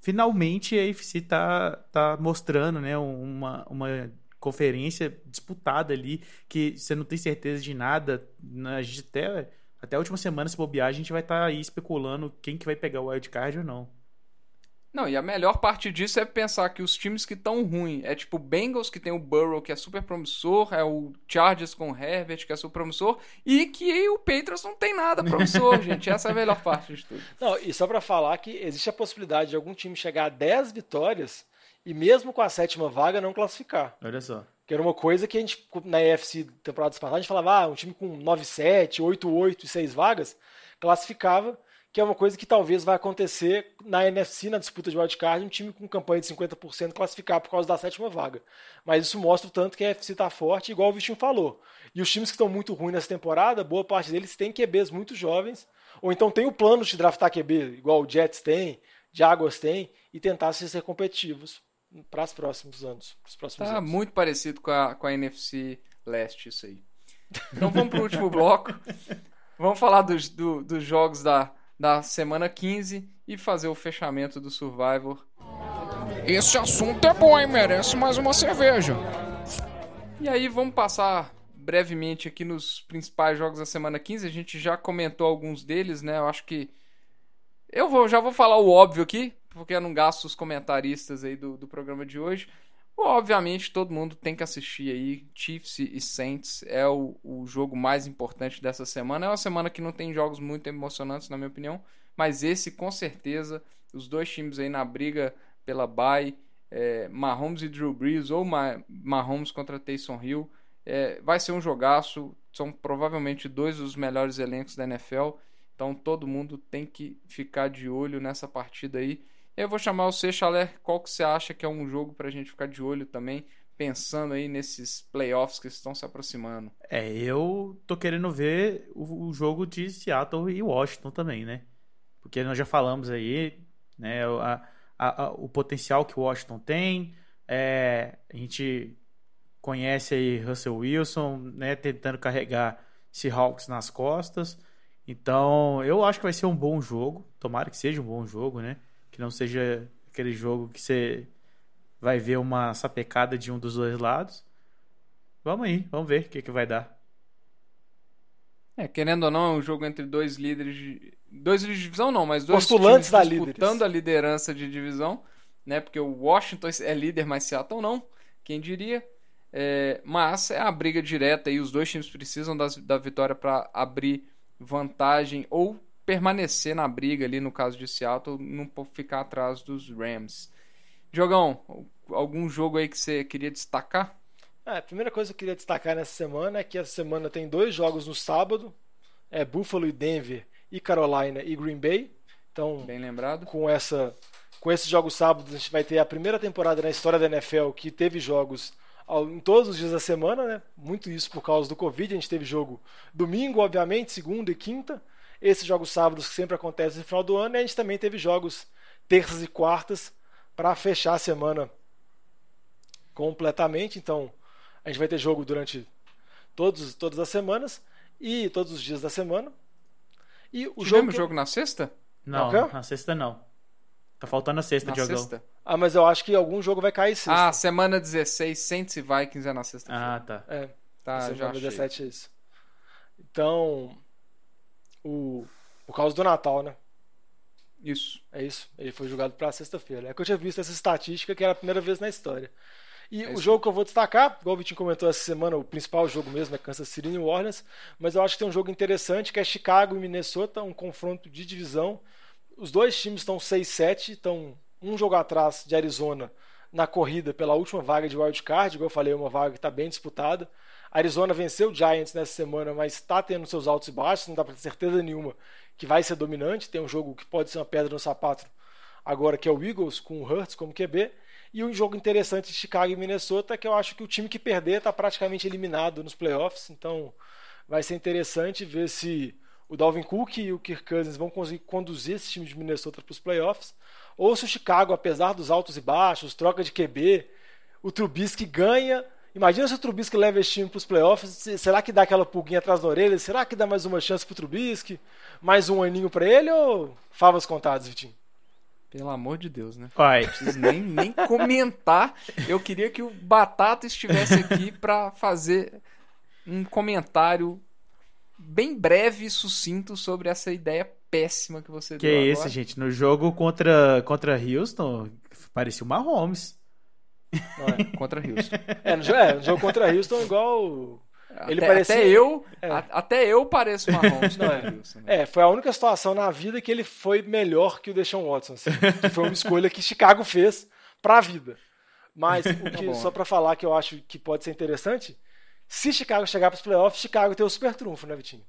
Finalmente a AFC tá, tá mostrando, né, uma, uma conferência disputada ali, que você não tem certeza de nada. né, A gente até, até a última semana, se bobear, a gente vai estar aí especulando quem que vai pegar o wildcard ou não. Não, e a melhor parte disso é pensar que os times que estão ruins é tipo o Bengals, que tem o Burrow, que é super promissor, é o Chargers com o Herbert, que é super promissor, e que o Patriots não tem nada promissor, <laughs> gente. Essa é a melhor parte de tudo. Não, e só pra falar que existe a possibilidade de algum time chegar a 10 vitórias e mesmo com a sétima vaga não classificar. Olha só. Que era uma coisa que a gente, na EFC temporada passada, a gente falava, ah, um time com 9-7, 8-8 e 6 vagas, classificava, que é uma coisa que talvez vai acontecer na NFC, na disputa de wildcard, um time com campanha de 50% classificar por causa da sétima vaga. Mas isso mostra o tanto que a EFC está forte, igual o Vitinho falou. E os times que estão muito ruins nessa temporada, boa parte deles tem QBs muito jovens, ou então tem o plano de draftar QB, igual o Jets tem, Jaguars tem, e tentar se ser competitivos para os próximos anos. próximos Tá anos. muito parecido com a, com a NFC Leste isso aí. Então vamos pro último bloco. <laughs> Vamos falar dos, do- dos jogos da, da semana 15 e fazer o fechamento do Survivor. Esse assunto é bom, hein? Merece mais uma cerveja. E aí vamos passar brevemente aqui nos principais jogos da semana 15. A gente já comentou alguns deles, né? Eu acho que eu vou, já vou falar o óbvio aqui, porque eu não gasto os comentaristas aí do, do programa de hoje. Obviamente, todo mundo tem que assistir aí. Chiefs e Saints é o, o jogo mais importante dessa semana. É uma semana que não tem jogos muito emocionantes, na minha opinião. Mas esse, com certeza, os dois times aí na briga pela bye, é, Mahomes e Drew Brees, ou Ma Mahomes contra Taysom Hill, é, vai ser um jogaço. São provavelmente dois dos melhores elencos da NFL. Então todo mundo tem que ficar de olho nessa partida aí. Eu vou chamar você, Chalé, qual que você acha que é um jogo pra gente ficar de olho também, pensando aí nesses playoffs que estão se aproximando? É, eu tô querendo ver o, o jogo de Seattle e Washington também, né? Porque nós já falamos aí, né, a, a, a, o potencial que o Washington tem, é, a gente conhece aí Russell Wilson, né, tentando carregar Seahawks nas costas, então eu acho que vai ser um bom jogo, tomara que seja um bom jogo, né? Que não seja aquele jogo que você vai ver uma sapecada de um dos dois lados. Vamos aí, vamos ver o que, que vai dar. É, querendo ou não, é um jogo entre dois líderes de. Dois líderes de divisão não, mas dois Postulantes times da disputando líderes. a liderança de divisão, né? Porque o Washington é líder, mas Seattle não. Quem diria? É, mas é a briga direta e os dois times precisam das- da vitória para abrir vantagem ou permanecer na briga ali no caso de Seattle, não ficar atrás dos Rams. Diogão, algum jogo aí que você queria destacar? É, a primeira coisa que eu queria destacar nessa semana é que essa semana tem dois jogos no sábado, é Buffalo e Denver e Carolina e Green Bay. Então, Bem lembrado. com essa com esses jogos sábados a gente vai ter a primeira temporada na história da NFL que teve jogos ao- em todos os dias da semana, né? Muito isso por causa do Covid. A gente teve jogo domingo, obviamente, segunda e quinta. Esses jogos sábados que sempre acontecem no final do ano. E a gente também teve jogos terças e quartas para fechar a semana completamente. Então a gente vai ter jogo durante todos, todas as semanas e todos os dias da semana. E o Tivemos jogo, que- jogo na sexta? Não, Ok? na sexta não. Tá faltando a sexta, Na Diogão. sexta. Ah, mas eu acho que algum jogo vai cair sexta. Ah, semana 16, Saints e Vikings é na sexta-feira. Ah, tá. É, tá, semana já achei. 17 é isso. Então, o por causa do Natal, né? Isso. É isso. Ele foi julgado para sexta-feira. É que eu tinha visto essa estatística que era a primeira vez na história. E É o jogo que eu vou destacar, igual o Vitinho comentou essa semana, o principal jogo mesmo é Kansas City e New Orleans, mas eu acho que tem um jogo interessante que é Chicago e Minnesota, um confronto de divisão. Os dois times estão 6-7, estão um jogo atrás de Arizona na corrida pela última vaga de wild card, igual eu falei, uma vaga que está bem disputada. Arizona venceu o Giants nessa semana, mas está tendo seus altos e baixos, não dá para ter certeza nenhuma que vai ser dominante. Tem um jogo que pode ser uma pedra no sapato agora, que é o Eagles, com o Hurts como QB. E um jogo interessante de Chicago e Minnesota, que eu acho que o time que perder está praticamente eliminado nos playoffs. Então vai ser interessante ver se o Dalvin Cook e o Kirk Cousins vão conseguir conduzir esse time de Minnesota para os playoffs. Ou se o Chicago, apesar dos altos e baixos, troca de QB, o Trubisky ganha. Imagina se o Trubisky leva esse time para os playoffs. se- Será que dá aquela pulguinha atrás da orelha? Será que dá mais uma chance para o Trubisky? Mais um aninho para ele ou favas contadas, Vitinho? Pelo amor de Deus, né? Vai. Não preciso nem, nem comentar. Eu queria que o Batata estivesse aqui pra fazer um comentário bem breve e sucinto sobre essa ideia péssima que você Que deu é agora. esse, gente? No jogo contra, contra Houston, parecia o Mahomes. É? Contra Houston. <laughs> É, no, é, no jogo contra Houston, igual. Ele até, parecia- até eu, É. a- até eu pareço Mahomes <laughs> Não, é. Né? É, foi a única situação na vida que ele foi melhor que o Deshaun Watson. assim. Que foi uma escolha que Chicago fez pra vida. Mas o que, bom. só pra falar que eu acho que pode ser interessante, se Chicago chegar pros playoffs, Chicago tem o super trunfo, né, Vitinho?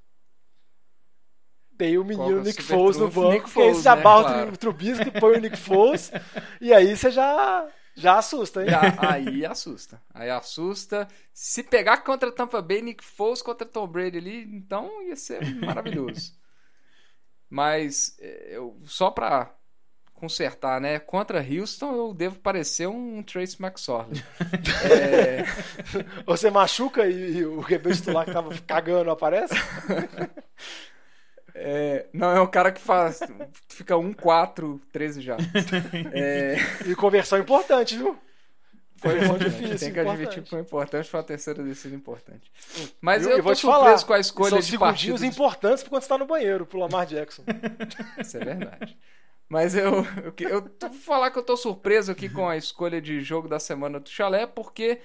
Tem o Qual que é menino Nick Foles no banco, Nick que aí Foles, você né? barra o Claro. O Trubisky, põe o Nick Foles, e aí você já, já assusta, hein? Já- aí assusta. Aí assusta. Se pegar contra Tampa Bay, Nick Foles contra Tom Brady ali, então ia ser maravilhoso. Mas é, eu, só pra consertar, né? Contra Houston eu devo parecer um Trace McSorley. É, <laughs> Você machuca e, e o QB titular que tava cagando aparece? <laughs> é, não, é um cara que faz. Fica 1, 4, 13 já. <laughs> É, E conversão importante, viu? foi importante. difícil, Tem que admitir que foi importante, foi a terceira descida importante. Mas E eu, vou tô te surpreso falar, com a escolha são de segundinhos partido. importantes pra quando você tá no banheiro, pro Lamar Jackson. <laughs> Isso é verdade. Mas eu, eu, eu tô- vou falar que eu tô surpreso aqui com a escolha de jogo da semana do Chalé, porque.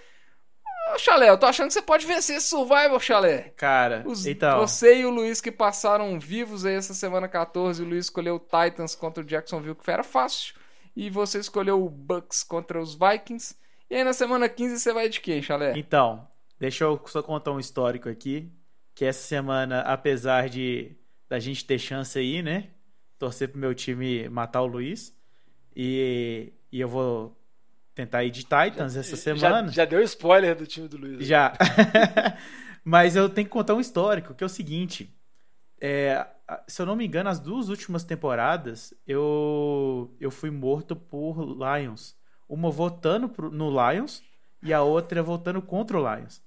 Chalé, eu tô achando que você pode vencer esse Survival, Chalé. Cara, Os- então. Você e o Luiz que passaram vivos aí essa semana 14, o Luiz escolheu o Titans contra o Jacksonville, que era fácil. E você escolheu o Bucks contra os Vikings. E aí na semana 15 você vai de quem, Chalé? Então, deixa eu só contar um histórico aqui. Que essa semana, apesar de da gente ter chance aí, né? Torcer pro meu time matar o Luiz. E, e eu vou tentar ir de Titans essa semana. Já, já deu spoiler do time do Luiz. Já. <laughs> Mas eu tenho que contar um histórico, que é o seguinte. é, se eu não me engano, as duas últimas temporadas eu, eu fui morto por Lions. Uma votando pro- no Lions e a outra votando contra o Lions.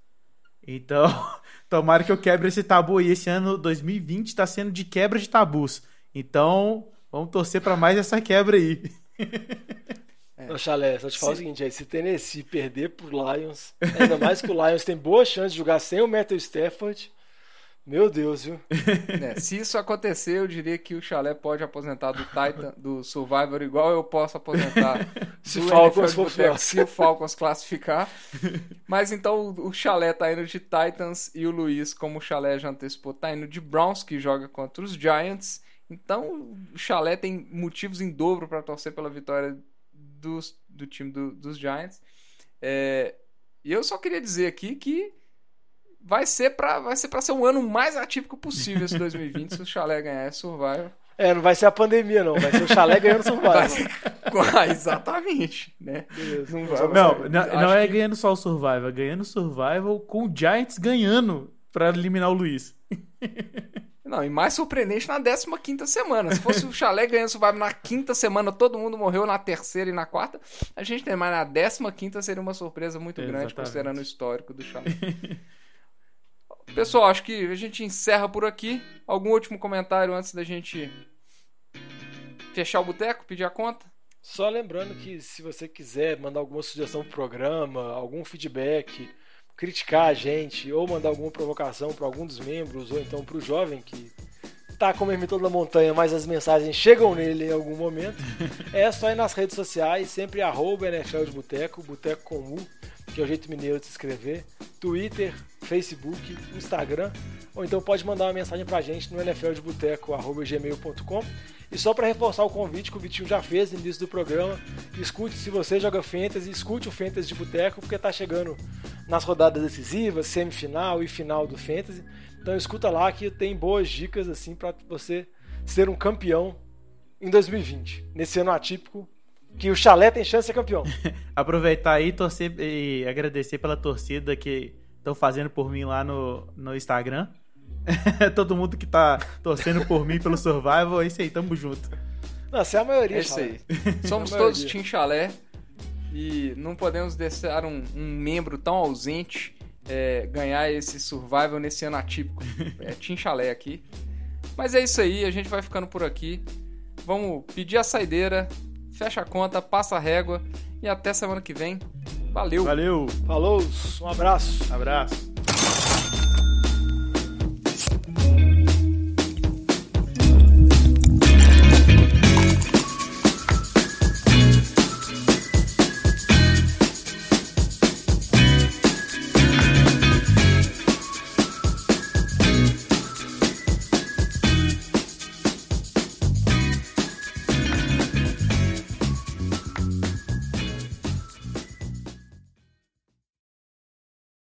Então, <laughs> tomara que eu quebre esse tabu aí. Esse ano 2020 está sendo de quebra de tabus. Então, vamos torcer para mais essa quebra aí. <laughs> Ô, Chalé, só te falar o seguinte, aí, se Tennessee perder pro Lions, ainda mais que o Lions tem boa chance de jogar sem o Matthew Stafford, meu Deus, viu? É, se isso acontecer, eu diria que o Chalé pode aposentar do Titan, do Survivor, igual eu posso aposentar <laughs> Se do Falcons for Boteco, se o Falcons classificar. Mas então o o Chalé tá indo de Titans e o Luiz, como o Chalé já antecipou, tá indo de Browns, que joga contra os Giants. Então o Chalé tem motivos em dobro para torcer pela vitória dos- do time do- dos Giants. É, e eu só queria dizer aqui que vai ser para vai ser para ser um ano mais atípico possível esse <laughs> 2020 se o Chalé ganhar esse Survivor. É, não vai ser a pandemia, não. Vai ser o Chalé ganhando Survival. Vai ser- <laughs> Ah, exatamente, né? Beleza. Não vai- Não, vai- não, não é que- ganhando só o Survival, é ganhando o Survival com o Giants ganhando pra eliminar o Luiz. <laughs> Não, e mais surpreendente na 15 semana. Se fosse o Chalé ganhando Survivor na quinta semana, todo mundo morreu na terceira e na quarta. A gente tem, mas na 15 seria uma surpresa muito grande, Exatamente. considerando o histórico do Chalé. <laughs> Pessoal, acho que a gente encerra por aqui. Algum último comentário antes da gente fechar o boteco, pedir a conta? Só lembrando que se você quiser mandar alguma sugestão pro programa, algum feedback, criticar a gente, ou mandar alguma provocação para algum dos membros, ou então pro jovem que tá como ermitou da montanha, mas as mensagens chegam nele em algum momento, <laughs> é só ir nas redes sociais, sempre arroba NFL de Boteco, Boteco com U, que é o jeito mineiro de se escrever, Twitter, Facebook, Instagram, ou então pode mandar uma mensagem pra gente no nfldeboteco.gmail.com e só para reforçar o convite que o Vitinho já fez no início do programa, escute se você joga Fantasy, escute o Fantasy de Boteco, porque tá chegando nas rodadas decisivas, semifinal e final do Fantasy. Então escuta lá que tem boas dicas assim para você ser um campeão em 2020, nesse ano atípico que o Chalé tem chance de ser campeão. <laughs> Aproveitar aí torcer e agradecer pela torcida que estão fazendo por mim lá no, no Instagram. <laughs> Todo mundo que tá torcendo por mim pelo Survival, é isso aí, tamo junto. Não, essa é a maioria, É isso Chalé. aí. <laughs> Somos A todos. Team Chalé e não podemos deixar um, um membro tão ausente é, ganhar esse survival nesse ano atípico. É Team Chalé aqui. Mas é isso aí, a gente vai ficando por aqui. Vamos pedir a saideira, fecha a conta, passa a régua e até semana que vem. Valeu! Valeu, Falou, um abraço. abraço.